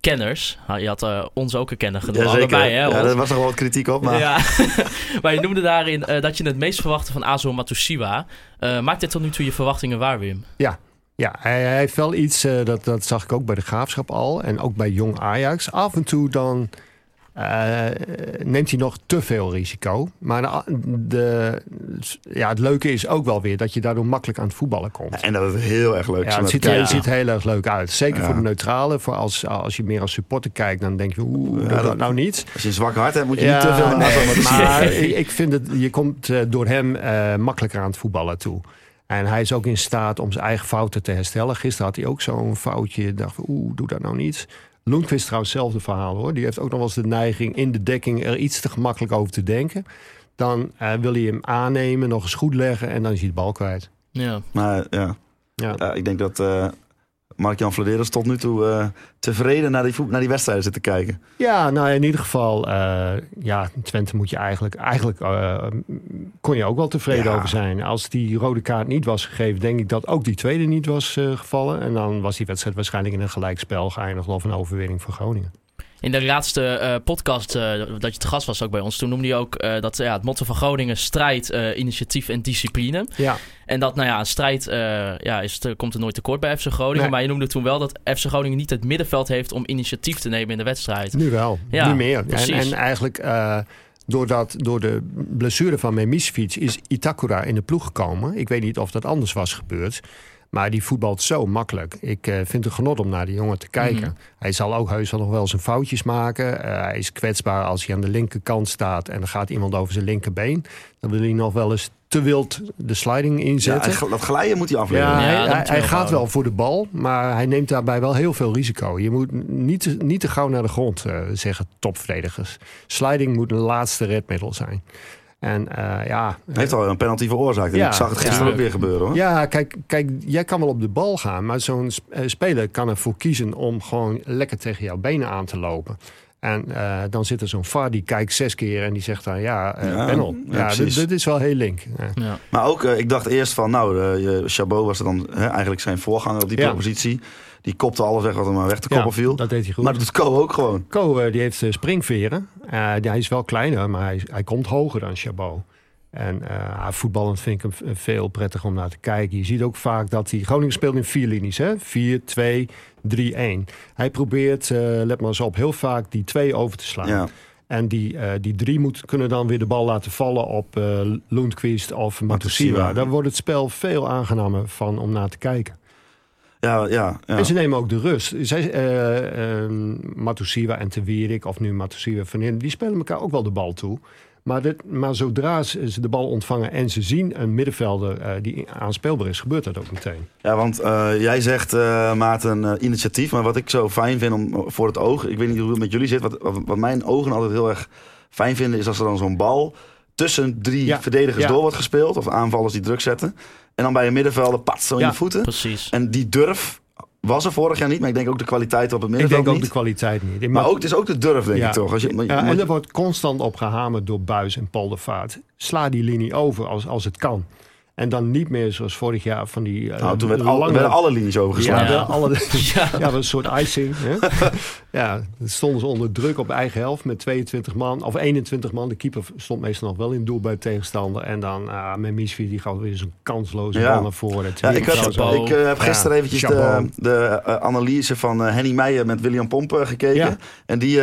kenners. Ah, Je had eh, ons ook een kenner genoemd,
Ja,
allebei hè?
ja, daar was nog wel wat kritiek op, maar...
Ja, maar je noemde daarin eh, dat je het meest verwachtte van Azo Matusiwa. Eh, maakt dit tot nu toe je verwachtingen waar, Wim?
Ja, ja hij, hij heeft wel iets, eh, dat, dat zag ik ook bij de Graafschap al. En ook bij Jong Ajax. Af en toe dan eh, neemt hij nog te veel risico. Maar de, de- ja, het leuke is ook wel weer dat je daardoor makkelijk aan het voetballen komt.
En dat het heel erg leuk is.
Ja, het ziet, er,
Ja.
het ziet heel erg leuk uit. Zeker
Ja.
voor de neutrale. Voor als, als je meer als supporter kijkt, dan denk je,
Ja,
doe dat
dat-
nou niet.
Als je een zwak hart hebt, moet je niet te veel
nee,
Matusiwa.
maar ik, ik vind het, je komt eh, door hem makkelijker aan het voetballen toe. En hij is ook in staat om zijn eigen fouten te herstellen. Gisteren had hij ook zo'n foutje. Ik dacht, van, oeh, doe dat nou niet. Lundqvist trouwens hetzelfde verhaal hoor. Die heeft ook nog wel eens de neiging in de dekking er iets te gemakkelijk over te denken. Dan eh, wil hij hem aannemen, nog eens goed leggen en dan is hij de bal kwijt.
Ja.
Maar ja,
Ja.
ja, ik denk dat eh Mark-Jan Vladeres tot nu toe eh, tevreden naar die, naar die wedstrijden zit te kijken.
Ja, nou in ieder geval, eh, ja, Twente moet je eigenlijk, eigenlijk eh, kon je ook wel tevreden
Ja.
over zijn. Als die rode kaart niet was gegeven, denk ik dat ook die tweede niet was gevallen. En dan was die wedstrijd waarschijnlijk in een gelijkspel geëindigd of een overwinning voor Groningen.
In de laatste eh, podcast eh, dat je te gast was ook bij ons, toen noemde je ook eh, dat ja, het motto van Groningen strijd, initiatief en discipline.
Ja,
En dat, nou ja, een strijd ja, is te- komt er nooit tekort bij FC Groningen.
Nee.
Maar je noemde toen wel dat FC Groningen niet het middenveld heeft om initiatief te nemen in de wedstrijd.
nu wel.
Ja,
nu meer. En,
precies.
en eigenlijk doordat, door de blessure van Memisfiets is Itakura in de ploeg gekomen. Ik weet niet of dat anders was gebeurd. Maar die voetbalt zo makkelijk. Ik eh, vind het genot om naar die jongen te kijken.
Mhm.
Hij zal ook heus wel nog wel zijn foutjes maken. Eh, hij is kwetsbaar als hij aan de linkerkant staat en er gaat iemand over zijn linkerbeen. Dan wil hij nog wel eens te wild de sliding
Ja,
inzetten.
en dat glijden moet hij afleveren.
Ja,
Ja,
hij, gaat wel voor de bal, maar hij neemt daarbij wel heel veel risico. Je moet niet, te- niet te gauw naar de grond, eh, zeggen topverdedigers. Sliding moet een laatste redmiddel zijn. En eh, ja,
Hij heeft al een penalty veroorzaakt. En
Ja.
ik zag het gisteren
Ja.
ook weer gebeuren hoor.
ja kijk, kijk, jij kan wel op de bal gaan, maar zo'n eh, speler kan ervoor kiezen om gewoon lekker tegen jouw benen aan te lopen. En eh, dan zit er zo'n VAR die kijkt zes keer en die zegt dan ja, eh
Ja,
panel.
ja,
dit, dit is wel heel link. Ja.
Ja.
Maar ook, ik dacht eerst van, nou, je- Chabot was er dan hè, eigenlijk zijn voorganger op die
Ja.
positie. Die kopte alles weg wat er maar weg te koppen viel.
dat deed hij goed.
Maar dat doet Ko ook gewoon.
Ko eh, die heeft eh, springveren. Eh, hij is wel kleiner, maar hij, hij komt hoger dan Chabot. En eh, voetballend vind ik hem veel prettiger om naar te kijken. Je ziet ook vaak dat hij... Groningen speelt in vier linies, hè? 4, 2, 3, 1. Hij probeert, let maar eens op, heel vaak die twee over te slaan.
Ja.
En die, die drie moet, kunnen dan weer de bal laten vallen op Lundqvist of. Matusiwa. Daar wordt het spel veel aangenamer van om naar te kijken.
Ja, ja, ja.
En ze nemen ook de rust. Zij, Matusiwa en Te Wierik, of nu Matusiwa van in, die spelen elkaar ook wel de bal toe. Maar, dit, maar zodra ze de bal ontvangen en ze zien een middenvelder eh, die aanspeelbaar is, gebeurt dat ook meteen.
Ja, want eh, jij zegt, eh Maarten, initiatief. Maar wat ik zo fijn vind om, voor het oog... Ik weet niet hoe het met jullie zit. Wat, wat, wat mijn ogen altijd heel erg fijn vinden... is als er dan zo'n bal tussen drie
Ja,
verdedigers
ja.
door wordt gespeeld. Of aanvallers die druk zetten. En dan bij een middenvelder, pat, zo in
Ja,
je voeten.
Precies.
En die durf was er vorig jaar niet. Maar ik denk ook de kwaliteit op het
Ik
middenveld
denk ook
niet.
de kwaliteit niet.
Maar ook, het is ook de durf, denk
Ja.
ik toch. Als je,
Ja,
moet-
en er wordt constant op gehamerd door Buis en Paul de Vaart. Sla die linie over als, als het kan. En dan niet meer zoals vorig jaar van die
nou, toen werd al,
lange...
werden alle linies
ja,
overgeslagen.
de-
Ja.
alle,
Ja.
Ja, een soort icing. Hè? ja, dan stonden ze onder druk op eigen helft met 22 man of 21 man. De keeper stond meestal nog wel in het doel bij de tegenstander. En dan ah met Misfi, die gaf weer zo'n kansloze
Ja.
bal naar voren.
Ja, ik, had, ik eh, heb gisteren
Ja,
eventjes de, de eh, analyse van Henny Meijer met William Pomp eh, gekeken.
Ja.
En die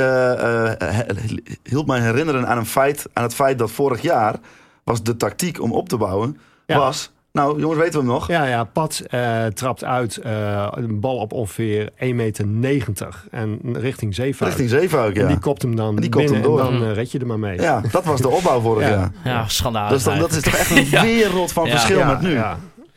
hield mij herinneren aan, een feit, aan het feit dat vorig jaar was de tactiek om op te bouwen.
Ja.
Was, nou jongens, weten we hem nog?
Ja, ja, Pat eh, trapt uit eh, een bal op ongeveer 1,90 meter en richting Zeefuik.
Richting Zeefuik,
En
ja.
die kopt hem dan
En die kopt hem door.
en dan eh, red je er maar mee.
Ja, dat was de opbouw vorig
Ja.
jaar.
Ja, schandalig.
Dus dan, dat is toch echt een
Ja.
wereld van
Ja.
verschil
Ja,
met nu.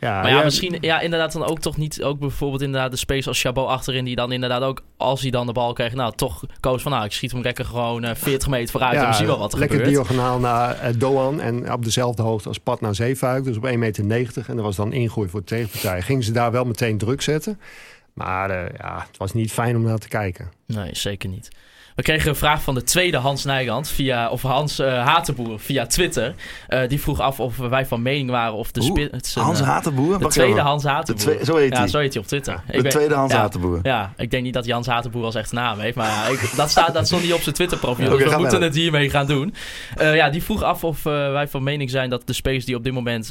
Ja, ja,
Maar ja,
ja,
misschien ja, inderdaad dan ook toch niet... Ook bijvoorbeeld inderdaad de space als Chabot achterin... die dan inderdaad ook, als hij dan de bal krijgt... nou, toch koos van... nou, ik schiet hem lekker gewoon eh, 40 meter vooruit... en we zien wel wat er
lekker
gebeurt.
diagonaal naar eh, Doan en op dezelfde hoogte als Pat naar Zeefuik. Dus op 1,90 meter. En dat was dan ingooi voor de tegenpartij. Gingen ze daar wel meteen druk zetten. Maar eh, ja, het was niet fijn om naar te kijken.
Nee, zeker niet. We kregen een vraag van de tweede Hans Nijland via, of Hans eh Hatenboer via Twitter. Eh, die vroeg af of wij van mening waren of de spits...
Hans
eh,
Hatenboer?
De tweede. Hans Hatenboer.
twee- zo heet
ja,
hij.
zo heet hij op Twitter.
De tweede Hans
ja,
Hatenboer.
Ja, ik denk niet dat Jans Hatenboer als echte naam heeft. Maar ja, ik, dat, staat, dat stond niet op zijn Twitter-profiel. Dus we moeten het hiermee gaan doen. Ja, die vroeg af of wij van mening zijn dat de spelers die op dit moment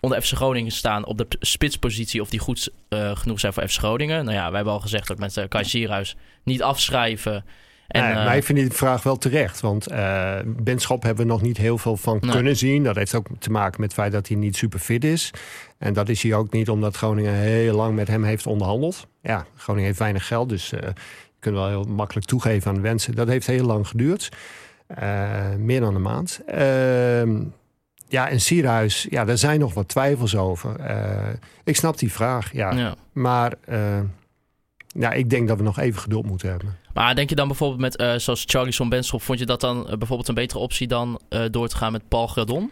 onder FC Groningen staan op de spitspositie, of die goed genoeg zijn voor FC Groningen. Nou ja, wij hebben al gezegd ook met uh, Kai Sierhuis niet afschrijven. En,
Nee,
eh,
maar ik vind die vraag wel terecht. Want eh Benschop hebben we nog niet heel veel van
Nee.
kunnen zien. Dat heeft ook te maken met het feit dat hij niet super fit is. En dat is hij ook niet omdat Groningen heel lang met hem heeft onderhandeld. Ja, Groningen heeft weinig geld, dus eh, je kunt wel heel makkelijk toegeven aan wensen. Dat heeft heel lang geduurd. Eh, meer dan een maand. Ehm, ja, en Sierhuis, ja, daar zijn nog wat twijfels over. Ik snap die vraag, ja.
ja.
Maar ja, ik denk dat we nog even geduld moeten hebben.
Maar denk je dan bijvoorbeeld met, eh, zoals Charlison Benschop, vond je dat dan eh, bijvoorbeeld een betere optie dan eh, door te gaan met Paul Gradon?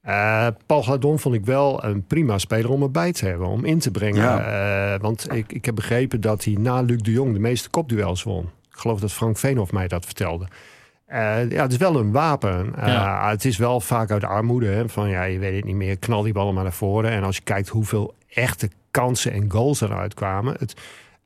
Eh, Paul Gladon vond ik wel een prima speler om erbij te hebben, om in te brengen.
Ja.
Eh, want ik, ik heb begrepen dat hij na Luc de Jong de meeste kopduels won. Ik geloof dat Frank Veenhoff mij dat vertelde. Eh, ja, het is wel een wapen. Eh,
Ja.
Het is wel vaak uit armoede. Hè, van ja, je weet het niet meer, knal die ballen maar naar voren. En als je kijkt hoeveel echte kansen en goals eruit kwamen. Het,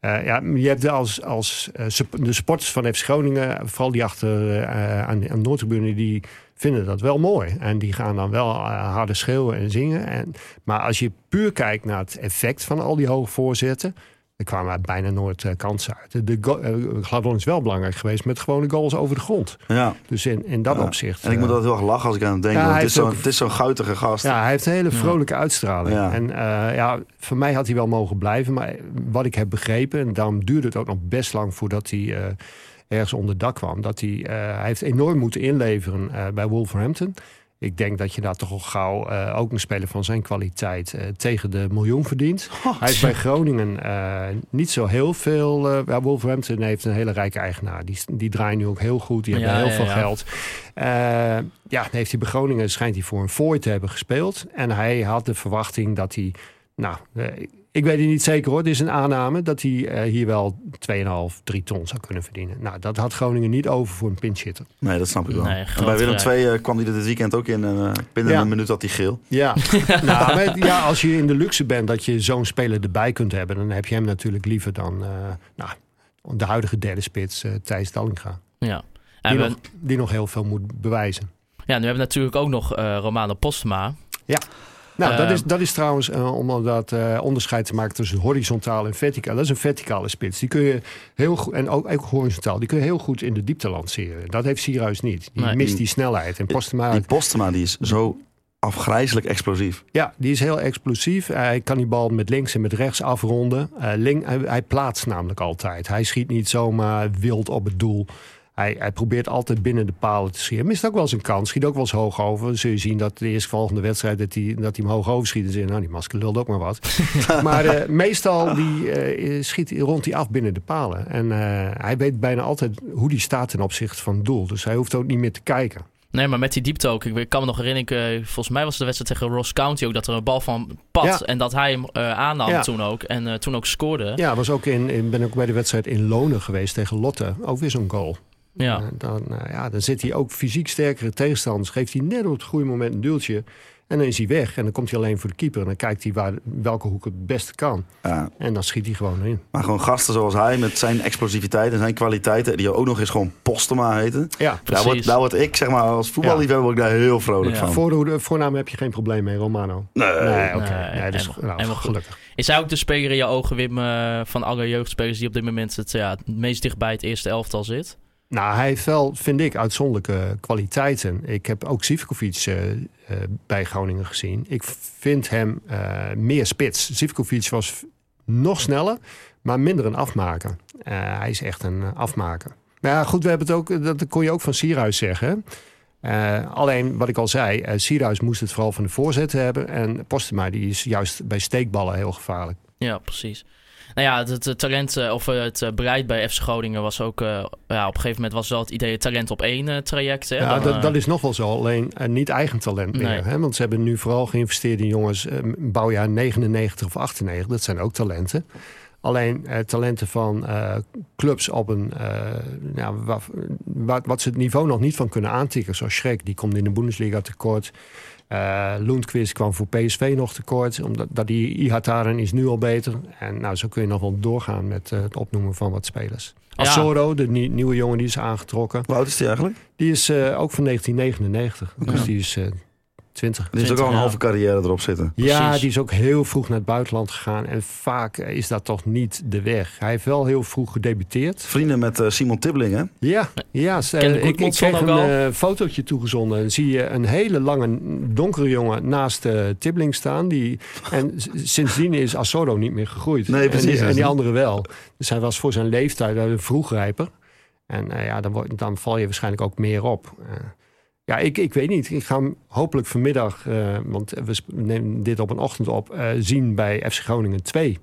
eh, ja, je hebt als, als eh, de sporters van FC Groningen, vooral die achter eh, aan, aan de Noordtribune, die vinden dat wel mooi. En die gaan dan wel eh, harder schreeuwen en zingen. En, maar als je puur kijkt naar het effect van al die hoge voorzetten, er kwamen bijna nooit eh, kansen uit. De, eh, Gladon is wel belangrijk geweest met gewone goals over de grond.
Ja.
Dus in, in dat
Ja.
opzicht.
En ik moet
eh,
altijd erg lachen als ik aan hem denk.
Ja,
want het, is zo'n, het is zo'n guitige gast.
ja, hij heeft een hele
Ja.
vrolijke uitstraling. En ja, voor mij had hij wel mogen blijven. Maar wat ik heb begrepen, en daarom duurde het ook nog best lang voordat hij ergens onder dak kwam. Dat hij, eh, hij heeft enorm moeten inleveren bij Wolverhampton. Ik denk dat je daar toch al gauw eh, ook een speler van zijn kwaliteit eh, tegen de miljoen verdient. Hij is bij Groningen eh, niet zo heel veel. Wolverhampton heeft een hele rijke eigenaar. Die, die draaien nu ook heel goed. Die
Ja,
hebben heel
ja,
veel
ja.
geld. Ja, heeft hij bij Groningen schijnt hij voor een fooi te hebben gespeeld. En hij had de verwachting dat hij. Nou, ik weet het niet zeker hoor. Dit is een aanname dat hij eh, hier wel 2,5, 3 ton zou kunnen verdienen. Nou, dat had Groningen niet over voor een pinchitter.
Nee, dat snap ik wel.
Nee,
bij Willem. II eh, kwam hij er dit weekend ook in. En eh, binnen
Ja.
een minuut had hij geel.
Ja, nou, maar ja, als je in de luxe bent dat je zo'n speler erbij kunt hebben, dan heb je hem natuurlijk liever dan eh, nou, de huidige derde spits, Thijs Dallinga.
Ja. En
Die,
we,
nog, die nog heel veel moet bewijzen.
ja, nu hebben we natuurlijk ook nog eh Romano Postma.
Nou, dat,
Eh,
is, dat is trouwens eh, om dat eh, onderscheid te maken tussen horizontaal en verticaal. Dat is een verticale spits. Die kun je heel goed, en ook, ook horizontaal, die kun je heel goed in de diepte lanceren. Dat heeft Sierhuis niet. Die
Nee.
mist die snelheid. En Postema,
Die Postema die is zo afgrijzelijk explosief.
ja, die is heel explosief. Hij kan die bal met links en met rechts afronden. Eh, link, hij, hij plaatst namelijk altijd. Hij schiet niet zomaar wild op het doel. Hij, hij probeert altijd binnen de palen te schieten. Hij mist ook wel eens een kans. Schiet ook wel eens hoog over. Dan zul je zien dat de eerstvolgende wedstrijd dat hij, dat hij hem hoog overschiet. En zeggen, nou die masker lult ook maar wat. maar eh, meestal die, eh, schiet, rond hij af binnen de palen. En eh, hij weet bijna altijd hoe die staat ten opzichte van het doel. Dus hij hoeft ook niet meer te kijken.
Nee, maar met die diepte ook. Ik, kan me nog herinneren, ik, volgens mij was het de wedstrijd tegen Ross County ook, dat er een bal van pad
Ja.
en dat hij hem eh, aannam
Ja.
toen ook. En eh, toen ook scoorde.
Ja, was ook in, in, ben ook bij de wedstrijd in Lonen geweest tegen Lotte. Ook weer zo'n goal.
Ja.
Eh, dan, eh, ja, dan zit hij ook fysiek sterkere tegenstanders. Geeft hij net op het goede moment een duwtje. En dan is hij weg. En dan komt hij alleen voor de keeper. En dan kijkt hij waar, welke hoek het beste kan.
Ja,
En dan schiet hij gewoon in.
maar gewoon gasten zoals hij met zijn explosiviteit en zijn kwaliteiten. Die ook nog eens gewoon Postema heten.
Ja,
Daar word, daar word ik zeg maar als voetballiefhebber word ik daar heel vrolijk
Ja.
van.
voor de voornaam heb je geen probleem mee, Romano.
Nee.
Nee, oké.
Nee,
Nee, dus, nou,
goed.
gelukkig.
Is hij ook de speler in je ogen, Wim, eh, van alle jeugdspelers die op dit moment het, ja, het meest dicht bij het eerste elftal zit?
Nou, hij heeft wel, vind ik, uitzonderlijke kwaliteiten. Ik heb ook Zivkovic eh, eh, bij Groningen gezien. Ik vind hem eh, meer spits. Zivkovic was nog sneller, maar minder een afmaker. Hij is echt een afmaker. Maar ja, goed, we hebben het ook, dat kon je ook van Sierhuis zeggen. Alleen, wat ik al zei, eh Sierhuis moest het vooral van de voorzet hebben. En Postema die is juist bij steekballen heel gevaarlijk.
Ja, precies. Nou ja, het, het talent eh, of eh, het eh, bereid bij FC Groningen was ook... ja, op een gegeven moment was wel het idee talent op één traject. Hè?
Ja,
Dan,
dat, dat is nog wel zo. Alleen niet eigen talent meer.
Nee.
Hè? Want ze hebben nu vooral geïnvesteerd in jongens... bouwjaar 99 of 98. Dat zijn ook talenten. Alleen talenten van clubs op een, ja, wa- wat, wat ze het niveau nog niet van kunnen aantikken. Zoals Schrek, die komt in de Bundesliga tekort. Eh Lundqvist kwam voor PSV nog tekort. Omdat dat die Ihataren is nu al beter. En nou, zo kun je nog wel doorgaan met eh, het opnoemen van wat spelers.
Ja.
Assoro, de nie- nieuwe jongen die is aangetrokken.
Hoe oud is die eigenlijk?
Die is eh, ook van 1999. Dus die is 20.
Die heeft ook al een
20
halve carrière erop zitten.
Ja,
Precies.
die is ook heel vroeg naar het buitenland gegaan. En vaak eh, is dat toch niet de weg. Hij heeft wel heel vroeg gedebuteerd.
Vrienden met eh, Simon Tibbling, hè?
Ja, ja ze-
Kende
ik, ik kreeg een
al?
eh, fotootje toegezonden. Dan zie je een hele lange donkere jongen naast eh Tibbling staan. Die, en sindsdien is Assoro niet meer gegroeid.
Nee, precies.
En die, en die andere wel. Dus hij was voor zijn leeftijd een vroegrijper. En eh, ja, dan, word- dan val je waarschijnlijk ook meer op. Ja, ik, ik weet niet. Ik ga hem hopelijk vanmiddag, eh, want we nemen dit op een ochtend op, eh, zien bij FC Groningen 2.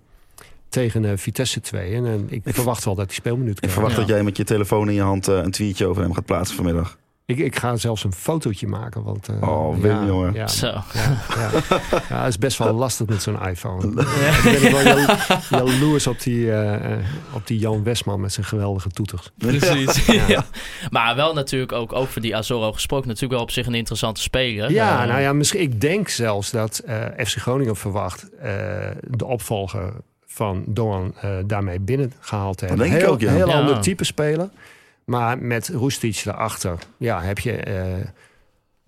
Tegen eh, Vitesse 2. En, ik, verwacht wel dat hij speelminuten
Ik
krijgt.
verwacht
Ja.
dat jij met je telefoon in je hand een tweetje over hem gaat plaatsen vanmiddag.
Ik, ik ga zelfs een fotootje maken. Want, eh,
Oh, Wim, jongen.
Ja,
Zo.
ja, ja. ja, het is best wel lastig met zo'n iPhone. Ik ben wel jalo- jaloers op die, eh, eh, op die Jan Westman met zijn geweldige toeters.
Precies. ja. Maar wel natuurlijk ook over die Azoro gesproken. Natuurlijk wel op zich een interessante speler.
Ja,
Eh,
nou ja, misschien, ik denk zelfs dat eh, FC Groningen verwacht eh, de opvolger van Doan eh, daarmee binnengehaald te hebben.
denk ik
heel,
ook, ja.
Heel
Ja.
ander type speler. Maar met Roestic erachter ja, heb je eh,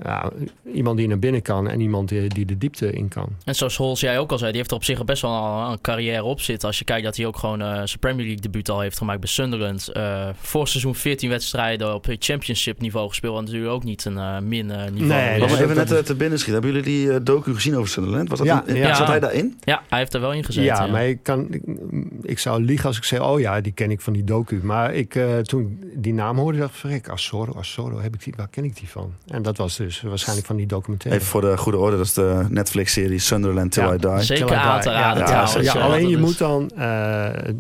ja, iemand die naar binnen kan en iemand die, die de diepte in kan.
En zoals Hols jij ook al zei, die heeft er op zich best wel een, een carrière op zitten. Als je kijkt dat hij ook gewoon eh, zijn Premier League debuut al heeft gemaakt bij Sunderland. Eh voor seizoen 14 wedstrijden op championship niveau gespeeld. En natuurlijk ook niet een eh, min niveau.
Nee, dat
even net te binnen schieten. Hebben jullie die docu gezien over Sunderland? Was dat
Ja,
een-
ja.
Zat hij daarin?
ja, hij heeft er wel in gezeten.
ja,
ja.
maar ik, kan, ik, ik zou liegen als ik zeg, oh ja, die ken ik van die docu. Maar ik, eh, toen die naam hoorde, dacht ik, verrek, Assoro, Assoro, heb ik die, waar ken ik die van? En dat was dus waarschijnlijk van die documentaire.
Even voor de goede orde. Dat is de Netflix-serie Sunderland Till
Ja.
I Die.
Zeker aan te raden
Ja,
eh,
alleen je moet dan eh, eh,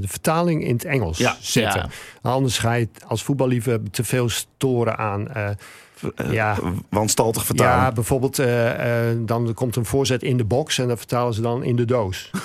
de vertaling in het Engels
Ja.
zetten.
Ja.
Anders ga je als voetballiefhebber te veel storen aan... eh, Ja.
Wanstaltig vertalen.
ja, bijvoorbeeld eh, eh, dan komt een voorzet in de box en dan vertalen ze dan in de doos.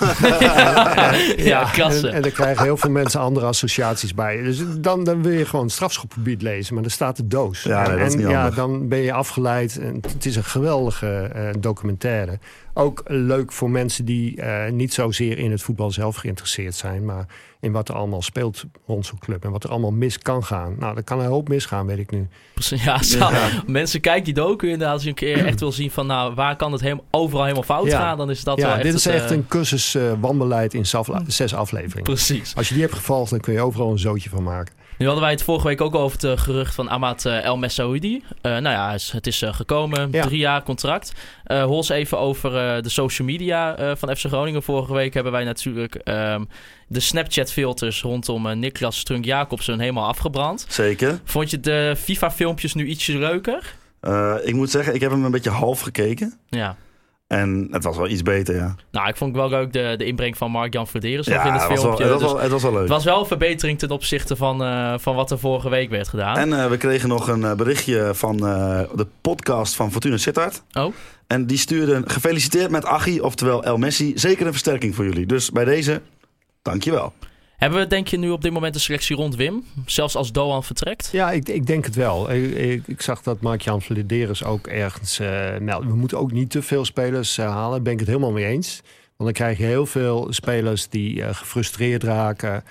Ja, klasse.
En, en daar krijgen heel veel mensen andere associaties bij. Dus dan, dan wil je gewoon strafschopgebied lezen, maar dan staat de doos.
Ja, nee,
en,
dat is
en ja, dan ben je afgeleid. En het is een geweldige eh, documentaire. Ook leuk voor mensen die eh, niet zozeer in het voetbal zelf geïnteresseerd zijn, maar in wat er allemaal speelt rond zo'n club en wat er allemaal mis kan gaan. Nou, er kan een hoop misgaan, weet ik nu.
Ja, zou- mensen kijken die docu inderdaad. Als je een keer echt wil zien van nou, waar kan het helemaal, overal helemaal fout
Ja.
gaan, dan is dat wel
ja,
echt
dit is
het,
echt
eh,
een cursus eh, wanbeleid in zes afleveringen.
Precies.
Als je die hebt gevolgd, dan kun je overal een zootje van maken.
Nu hadden wij het vorige week ook over het eh, gerucht van Ahmad eh, El Messaoudi. Eh, nou ja, het is, het is eh, gekomen.
Ja.
Drie jaar contract. Eh Hols even over eh, de social media eh, van FC Groningen. Vorige week hebben wij natuurlijk ehm, de Snapchat-filters rondom Niklas Strunk-Jacobsen helemaal afgebrand.
Zeker.
Vond je de FIFA-filmpjes nu ietsje leuker?
Eh, ik moet zeggen, ik heb hem een beetje half gekeken.
Ja.
En het was wel iets beter, ja.
Nou, ik vond wel leuk de, de inbreng van Mark-Jan
ja,
in het
het was, wel,
filmpje.
het, was
Dus
wel, het was wel leuk.
het was wel een verbetering ten opzichte van, eh, van wat er vorige week werd gedaan.
En eh, we kregen nog een eh, berichtje van de podcast van Fortuna Sittard.
Oh.
En die stuurde gefeliciteerd met Achi, oftewel El Messi. Zeker een versterking voor jullie. Dus bij deze, dankjewel.
Hebben we denk je nu op dit moment een selectie rond Wim? Zelfs als Doan vertrekt?
Ja, ik, ik denk het wel. Ik, ik, zag dat Mark-Jan Vladeris ook ergens uh, meldt. We moeten ook niet te veel spelers uh, halen. Daar ben ik het helemaal mee eens. Want dan krijg je heel veel spelers die uh, gefrustreerd raken.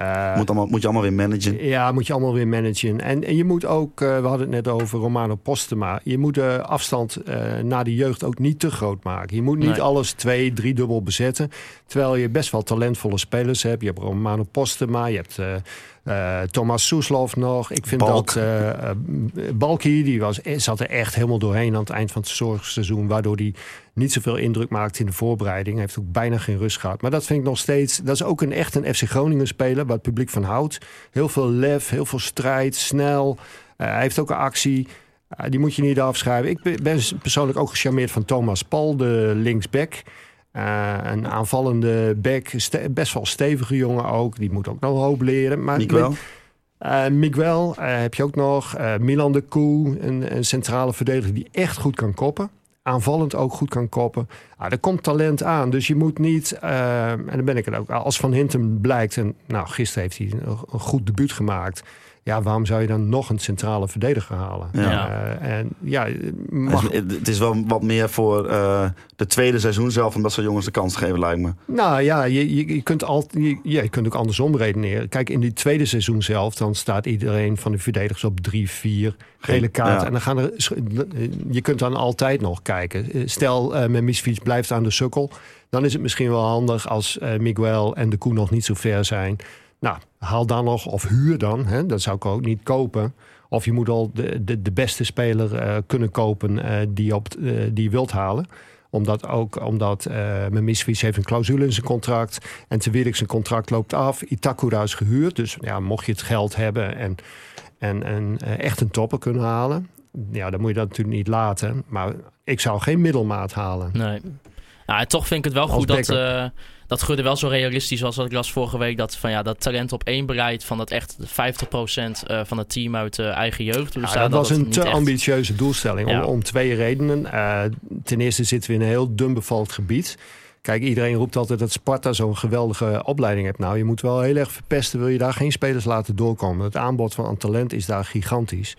Uh, moet, allemaal, moet je allemaal weer managen.
Ja, moet je allemaal weer managen. En, en je moet ook, uh, we hadden het net over Romano Postema. Je moet de afstand uh, naar de jeugd ook niet te groot maken. Je moet niet nee. alles twee, drie dubbel bezetten. Terwijl je best wel talentvolle spelers hebt. Je hebt Romano Postema, je hebt... Uh, Thomas Soeslof nog. Ik vind
Balk.
dat uh, Balky, die was, zat er echt helemaal doorheen aan het eind van het zorgseizoen. Waardoor hij niet zoveel indruk maakte in de voorbereiding. Hij heeft ook bijna geen rust gehad. Maar dat vind ik nog steeds. Dat is ook een echt een FC Groningen speler. Waar het publiek van houdt. Heel veel lef, heel veel strijd, snel. Uh, hij heeft ook een actie. Die moet je niet afschrijven. Ik ben persoonlijk ook gecharmeerd van Thomas Paul, de linksback. Uh, een aanvallende back, best wel stevige jongen ook. Die moet ook nog hoop leren. Maar
Miguel?
Uh, Miguel uh, heb je ook nog. Milan de Koe, een, een, centrale verdediger die echt goed kan koppen. aanvallend ook goed kan koppen. Ah, er komt talent aan, dus je moet niet... eh, en dan ben ik het ook. Als Van Hintem blijkt, en nou, gisteren heeft hij een, een goed debuut gemaakt... Ja, waarom zou je dan nog een centrale verdediger halen?
Ja.
Eh, en ja, mag,
Het is- wel wat meer voor eh, de tweede seizoen zelf... om dat soort jongens de kans te geven, lijkt me.
Nou ja, je, je, je kunt al, je, ja, je kunt ook andersom redeneren. Kijk, in die tweede seizoen zelf, dan staat iedereen van de verdedigers op drie, vier gele kaarten.
Ja.
En dan gaan er, je kunt dan altijd nog kijken. Eh, Stel, uh, Memmisfiets blijft aan de sukkel. Dan is het misschien wel handig als Miguel en de Koen nog niet zo ver zijn. Nou, haal dan nog, of huur dan. Hè, dat zou ik ook niet kopen. Of je moet al de, de, de beste speler eh, kunnen kopen eh, die, je op, eh, die je wilt halen omdat ook omdat uh, mijn misfiets heeft een clausule in zijn contract. En te Wierik zijn contract loopt af. Itakura is gehuurd. Dus ja, mocht je het geld hebben en, en, en echt een topper kunnen halen. Ja, dan moet je dat natuurlijk niet laten. Maar ik zou geen middelmaat halen.
Nee. Nou, toch vind ik het wel
Als
goed dat, uh, dat Gudde wel zo realistisch was. Wat ik las vorige week. Dat, van, ja, dat talent op één bereid. Van dat echt 50% uh, van het team uit uh, eigen jeugd
Ja,
bestaat.
dat was een te
echt-
ambitieuze doelstelling.
Ja.
Om, om twee redenen. Uh, ten eerste zitten we in een heel dun bevolkt gebied. Kijk, iedereen roept altijd dat Sparta zo'n geweldige opleiding heeft. Nou, je moet wel heel erg verpesten. Wil je daar geen spelers laten doorkomen? Het aanbod van aan talent is daar gigantisch.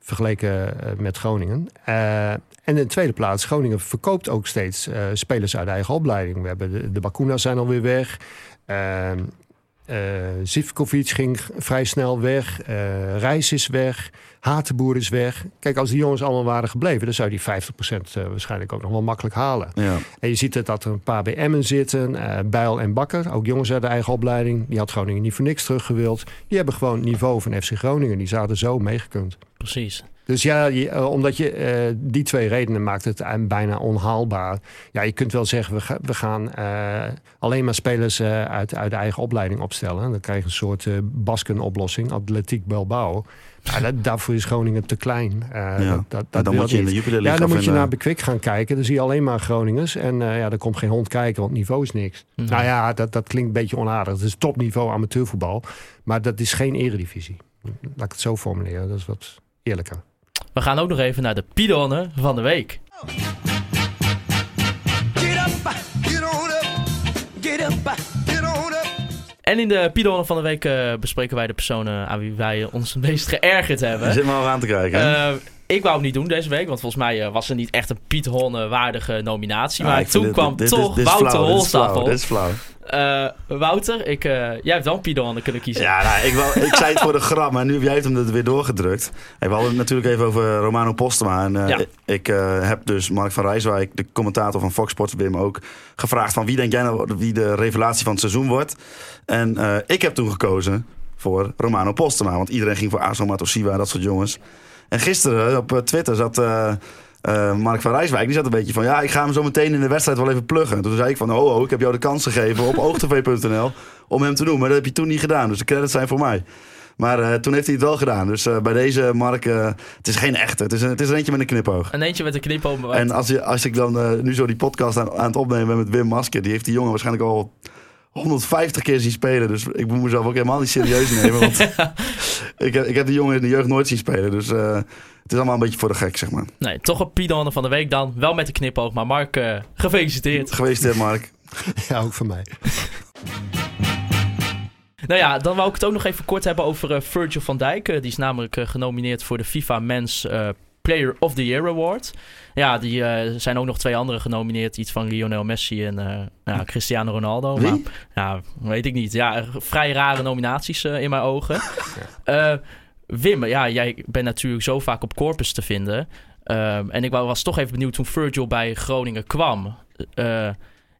Vergeleken met Groningen. Uh, en in de tweede plaats, Groningen verkoopt ook steeds uh, spelers uit eigen opleiding. We hebben de, de Bakuna's zijn alweer weg. Uh, Zivkovic ging vrij snel weg. Uh, Reis is weg. Hatenboer is weg. Kijk, als die jongens allemaal waren gebleven... dan zou die 50% uh, waarschijnlijk ook nog wel makkelijk halen.
Ja.
En je ziet het dat er een paar bij Emmen zitten. Uh, Bijl en Bakker, ook jongens uit de eigen opleiding. Die had Groningen niet voor niks teruggewild. Die hebben gewoon het niveau van FC Groningen. Die zouden zo meegekund.
Precies.
Dus ja, je, uh, omdat je uh, die twee redenen maakt het bijna onhaalbaar. Ja, je kunt wel zeggen, we, ga, we gaan uh, alleen maar spelers uit, uit de eigen opleiding opstellen. Dan krijg je een soort Basken-oplossing, Atletiek Bilbao. Ja, dat, daarvoor is Groningen te klein.
ja.
dat, dat, dat
dan moet je in de Jupiler League
Ja, dan moet je naar Bekwik gaan kijken. Dan zie je alleen maar Groningers. En ja, er komt geen hond kijken, want het niveau is niks. Nou ja, dat, dat klinkt een beetje onaardig. Het is topniveau amateurvoetbal. Maar dat is geen eredivisie. Laat ik het zo formuleren. Dat is wat eerlijker.
We gaan ook nog even naar de Pidonne van de week.
Get up, get on up, get up, get on up.
En in de Pidonne van de week uh, bespreken wij de personen aan wie wij ons het meest geërgerd hebben.
Je zit me al aan te kijken.
Uh, ik wou hem niet doen deze week, want volgens mij uh, was er niet echt een Piet Honne waardige nominatie.
Ah,
maar toen
dit-
kwam
dit-
toch
dit
Wouter
dit is flauw.
Uh, Wouter, ik, uh, jij hebt wel een Piet Honne kunnen kiezen.
Ja, nou, ik, wou, ik zei het voor de grap, maar nu heb jij het hem er weer doorgedrukt. Hey, we hadden het natuurlijk even over Romano Postema. En, uh,
Ja.
Ik, heb dus Mark van Rijswijk, de commentator van Fox Sports, Wim ook gevraagd van wie denk jij nou wie de revelatie van het seizoen wordt. En ik heb toen gekozen voor Romano Postema, want iedereen ging voor Azo Matosiwa, dat soort jongens. En gisteren op uh, Twitter zat... Uh, uh, Mark van Rijswijk, die zat een beetje van... ja, ik ga hem zo meteen in de wedstrijd wel even pluggen. Toen zei ik van, oh, oh ik heb jou de kans gegeven op oogtv.nl... om hem te doen, maar dat heb je toen niet gedaan. Dus de credits zijn voor mij. Maar uh, toen heeft hij het wel gedaan. Dus uh, bij deze, Mark, uh, het is geen echte. Het is, een, het is er eentje met een knipoog.
Een eentje met een knipoog.
En als, je, als ik dan nu zo die podcast aan, aan het opnemen ben met Wim Masker... die heeft die jongen waarschijnlijk al 150 keer zien spelen. Dus ik moet mezelf ook helemaal niet serieus nemen. Want ik, heb, ik heb die jongen in de jeugd nooit zien spelen. Dus uh, het is allemaal een beetje voor de gek, zeg maar.
Nee, toch een Piet Honne van de week dan. Wel met de knipoog, maar Mark, uh, gefeliciteerd.
Gefeliciteerd, Mark.
Ja, ook van mij.
Nou ja, dan wou ik het ook nog even kort hebben over uh, Virgil van Dijk. Uh, die is namelijk uh, genomineerd voor de FIFA Men's uh, Player of the Year Award. Ja, die uh, zijn ook nog twee anderen genomineerd. Iets van Lionel Messi en uh, ja, Cristiano Ronaldo.
Wie?
Maar, ja, weet ik niet. Ja, vrij rare nominaties uh, in mijn ogen. Wim, ja, jij bent natuurlijk zo vaak op Corpus te vinden. En ik was toch even benieuwd toen Virgil bij Groningen kwam.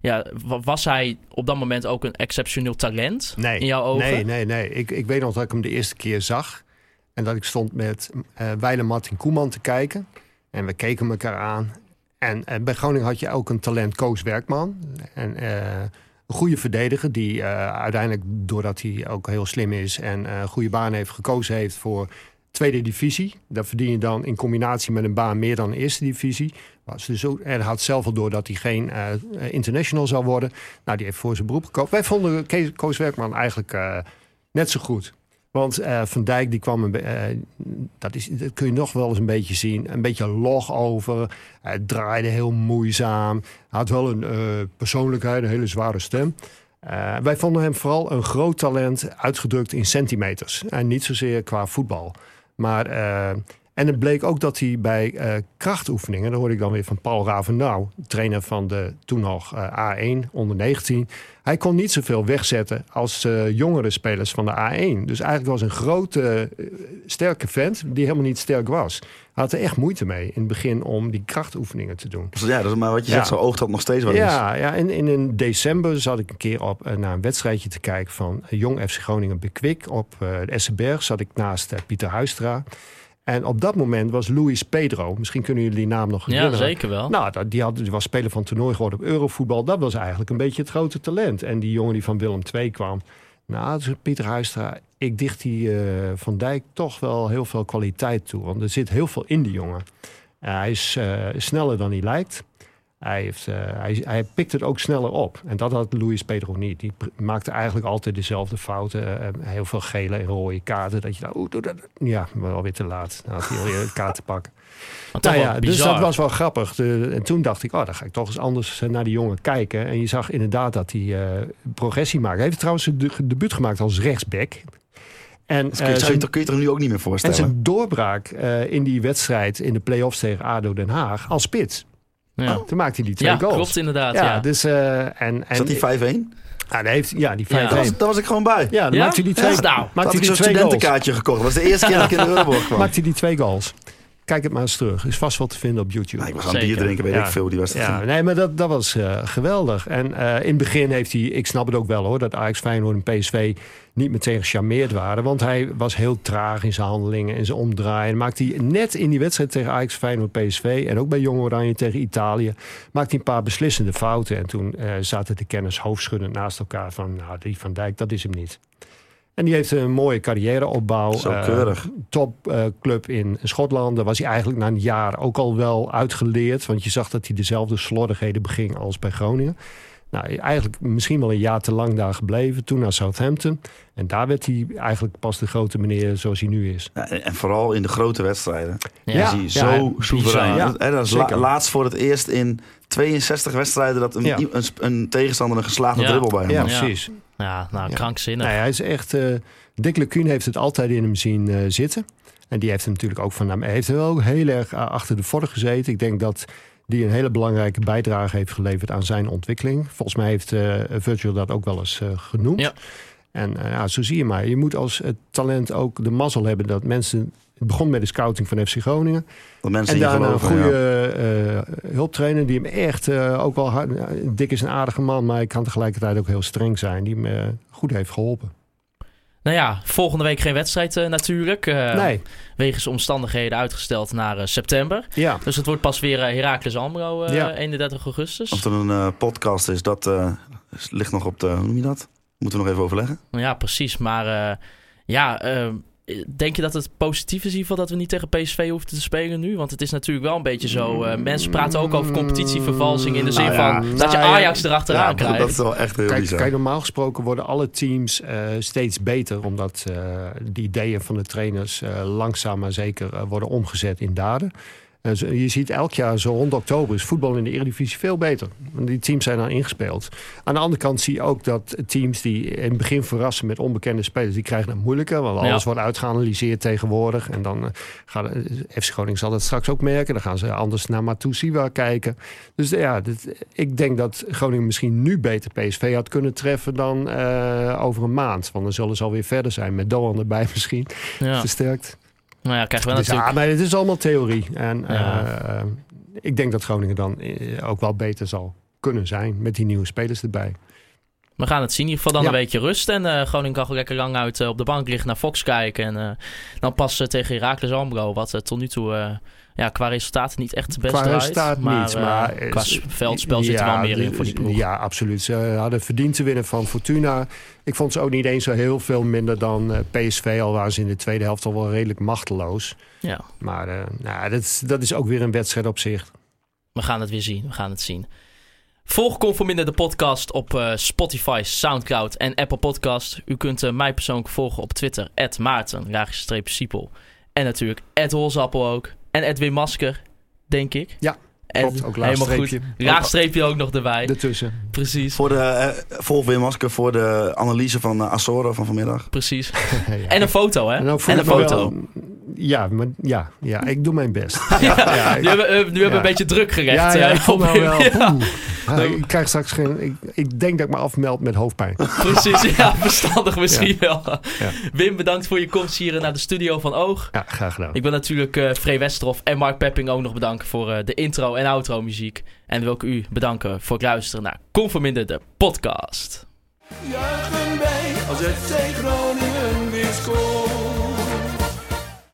Ja, wa- was hij op dat moment ook een exceptioneel talent
Nee,
in jouw ogen?
nee, nee, nee. Ik, ik weet nog dat ik hem de eerste keer zag. En dat ik stond met uh, Martin Koeman te kijken. En we keken elkaar aan. En, en bij Groningen had je ook een talent Koos Werkman. En uh, een goede verdediger die uiteindelijk, doordat hij ook heel slim is... en een goede baan heeft, gekozen heeft voor tweede divisie. Dat verdien je dan in combinatie met een baan meer dan eerste divisie. Was dus en had zelf al door dat hij geen international zou worden. Nou, die heeft voor zijn beroep gekozen. Wij vonden Koos Werkman eigenlijk net zo goed. Want eh, Van Dijk die kwam, een eh, dat, is, dat kun je nog wel eens een beetje zien, een beetje log over. Hij draaide heel moeizaam. Had wel een eh, persoonlijkheid, een hele zware stem. Wij vonden hem vooral een groot talent, uitgedrukt in centimeters. En niet zozeer qua voetbal. Maar, en het bleek ook dat hij bij eh, krachtoefeningen, dat hoorde ik dan weer van Paul Ravenau, trainer van de toen nog eh, A1 onder 19. Hij kon niet zoveel wegzetten als eh, jongere spelers van de A1. Dus eigenlijk was een grote, sterke vent die helemaal niet sterk was. Hij had er echt moeite mee in het begin om die krachtoefeningen te doen.
Ja, dat is maar wat je
Ja.
zegt, zo oogt dat nog steeds wel eens.
Ja, ja en in, in december zat ik een keer op naar een wedstrijdje te kijken van Jong FC Groningen Bekwik. Op de Essenberg zat ik naast Pieter Huistra. En op dat moment was Luis Pedro. Misschien kunnen jullie die naam nog
Ja,
herinneren.
zeker wel.
Nou, die, had, die was speler van toernooi geworden op Eurovoetbal. Dat was eigenlijk een beetje het grote talent. En die jongen die van Willem II kwam. Nou, dus Pieter Huistra, ik dicht die eh, Van Dijk toch wel heel veel kwaliteit toe. Want er zit heel veel in die jongen. Hij is eh, sneller dan hij lijkt. Hij, heeft, eh, hij, hij pikt het ook sneller op. En dat had Luis Pedro niet. Die maakte eigenlijk altijd dezelfde fouten. Eh, heel veel gele en rode kaarten. Dat je oeh, doe dat. Ja, maar alweer te laat. Dan had hij alweer een kaart te pakken. Nou ja, dus dat was wel grappig. De- en toen dacht ik, oh, dan ga ik toch eens anders eh, naar die jongen kijken. En je zag inderdaad dat hij eh, progressie maakte. Hij heeft trouwens zijn de- debuut gemaakt als rechtsback. En,
Dat kun
eh,
je, je,
zijn,
toch- kun je toch nu ook niet meer
en
voorstellen?
zijn doorbraak eh, in die wedstrijd in de play-offs tegen ADO Den Haag als spits.
Ja,
Toen maakte hij die twee
ja
goals.
klopt inderdaad.
Ja,
Ja,
dus eh, en, en
Zat die 5-1?
ja, die heeft, ja, die 5-1.
Ja.
Daar was, daar was ik gewoon bij.
dan
Ja?
maakte hij die twee,
Ja, nou,
maakte
Toen had
hij
ik
die
zo'n
twee goals.
studentenkaartje gekocht. Dat was de eerste keer dat ik in de Euroborg kwam.
Maakte hij die twee goals. Kijk het maar eens terug. Is vast wel te vinden op YouTube.
Nou, ik was aan bier drinken, weet
Ja.
ik veel. Die was
Ja, nee, maar dat, dat was eh, geweldig. En eh, in het begin heeft hij, ik snap het ook wel hoor, dat Ajax Feyenoord en PSV niet meteen gecharmeerd waren. Want hij was heel traag in zijn handelingen en zijn omdraaien. Maakte hij net in die wedstrijd tegen Ajax Feyenoord PSV en ook bij Jong Oranje tegen Italië, maakte hij een paar beslissende fouten. En toen eh, zaten de kenners hoofdschuddend naast elkaar van, nou die Van Dijk, dat is hem niet. En die heeft een mooie carrièreopbouw.
Zo
Eh,
keurig.
topclub in Schotland. Daar was hij eigenlijk na een jaar ook al wel uitgeleerd. Want je zag dat hij dezelfde slordigheden beging als bij Groningen. Nou, eigenlijk misschien wel een jaar te lang daar gebleven. Toen naar Southampton. En daar werd hij eigenlijk pas de grote meneer zoals hij nu is.
Ja, en, en vooral in de grote wedstrijden.
Ja.
is hij
ja,
zo soeverein. Dat- hè, dat is la- laatst voor het eerst in 62 wedstrijden... dat een,
Ja.
een, een tegenstander een geslaagde
Ja.
dribbel bij hem
Ja, precies.
Ja, nou, krankzinnig.
Nou hij is echt... eh Dick Lekuun heeft het altijd in hem zien eh, zitten. En die heeft hem natuurlijk ook van... hem- Hij heeft er wel heel erg eh, achter de vork gezeten. Ik denk dat die een hele belangrijke bijdrage heeft geleverd aan zijn ontwikkeling. Volgens mij heeft eh, Virgil dat ook wel eens eh, genoemd.
Ja.
En eh, ja, zo zie je maar. Je moet als het talent ook de mazzel hebben dat mensen... Het begon met de scouting van FC Groningen.
Dat mensen
En daarna een goede
ja.
eh, hulptrainer die hem echt eh, ook wel hard... Dick is een aardige man, maar hij kan tegelijkertijd ook heel streng zijn. Die hem eh, goed heeft geholpen.
Nou ja, volgende week geen wedstrijd eh, natuurlijk. Eh,
nee,
Wegens omstandigheden uitgesteld naar september.
ja.
Dus het wordt pas weer Heracles Almelo eh,
Ja.
31 augustus.
Of er een eh, podcast is, dat eh, ligt nog op de... Hoe noem je dat? Moeten we nog even overleggen?
Ja, precies. Maar eh, ja, denk je dat het positief is in ieder geval dat we niet tegen PSV hoeven te spelen nu? Want het is natuurlijk wel een beetje zo. eh, mensen praten ook over competitievervalsing in de zin
Nou ja,
van dat je
nou ja,
Ajax erachteraan
Ja,
krijgt.
dat is wel echt heel
Kijk,
bizar.
kijk, normaal gesproken worden alle teams eh, steeds beter. Omdat eh, de ideeën van de trainers eh, langzaam maar zeker worden omgezet in daden. Zo- je ziet elk jaar zo rond oktober is voetbal in de Eredivisie veel beter. Want die teams zijn dan ingespeeld. Aan de andere kant zie je ook dat teams die in het begin verrassen met onbekende spelers, die krijgen het moeilijker. Want alles
Ja.
wordt uitgeanalyseerd tegenwoordig. En dan eh, gaat eh, FC Groningen zal dat straks ook merken. Dan gaan ze anders naar Matusiwa kijken. Dus eh, ja, dit- ik denk dat Groningen misschien nu beter PSV had kunnen treffen dan eh, over een maand. Want dan zullen ze alweer verder zijn met Doan erbij misschien.
Ja.
Versterkt.
Nou ja, krijgen we
Dus
natuurlijk.
ja, maar het is allemaal theorie. En
Ja.
eh, ik denk dat Groningen dan eh, ook wel beter zal kunnen zijn met die nieuwe spelers erbij.
We gaan het zien. In ieder geval dan
Ja.
een weekje rust. En eh Groningen kan gewoon lekker lang uit op de bank liggen naar Fox kijken. En dan pas tegen Heracles Almelo. Wat tot nu toe ja, qua resultaten niet echt het best
Qua
draait.
resultaat
maar,
niet,
eh,
maar,
qua veldspel zit er wel meer in voor die ploeg.
Ja, absoluut. Ze hadden verdiend te winnen van Fortuna. Ik vond ze ook niet eens zo heel veel minder dan eh, PSV. Al waren ze in de tweede helft al wel redelijk machteloos.
Ja,
Maar eh, nou, dat, is, dat is ook weer een wedstrijd op zich.
we gaan het weer zien. We gaan het zien. Volg Conforminder de podcast op Spotify, Soundcloud en Apple Podcast. U kunt mij persoonlijk volgen op Twitter, Maarten, Siepel. En natuurlijk Holzappel ook. En Edwin Masker, denk ik.
Ja,
En
klopt. Ook
helemaal goed. Laagstreepje ook nog erbij.
Ertussen.
Precies,
Voor de, eh, volg Wim Masker voor de analyse van uh, Azora van vanmiddag.
precies.
Ja.
En een foto, hè?
En voor
een
de-
foto.
Ja, maar, ja, ja, ik doe mijn best.
Ja,
Ja,
nu
ik-
hebben, nu hebben we
ja.
een beetje druk gerecht.
ja, ja,
eh,
ik voel nou wel.
Ja,
poeh. Ja, ik krijg straks geen. Ik, ik denk dat ik me afmeld met hoofdpijn.
precies, ja, verstandig misschien wel.
Ja.
Wim, bedankt voor je komst hier naar de studio van Oog.
Ja, graag gedaan.
Ik wil natuurlijk eh Free Westerhof en Mark Pepping ook nog bedanken voor eh, de intro en outro muziek. En wil ik u bedanken voor het luisteren naar Conforminder de podcast.
Als scoort.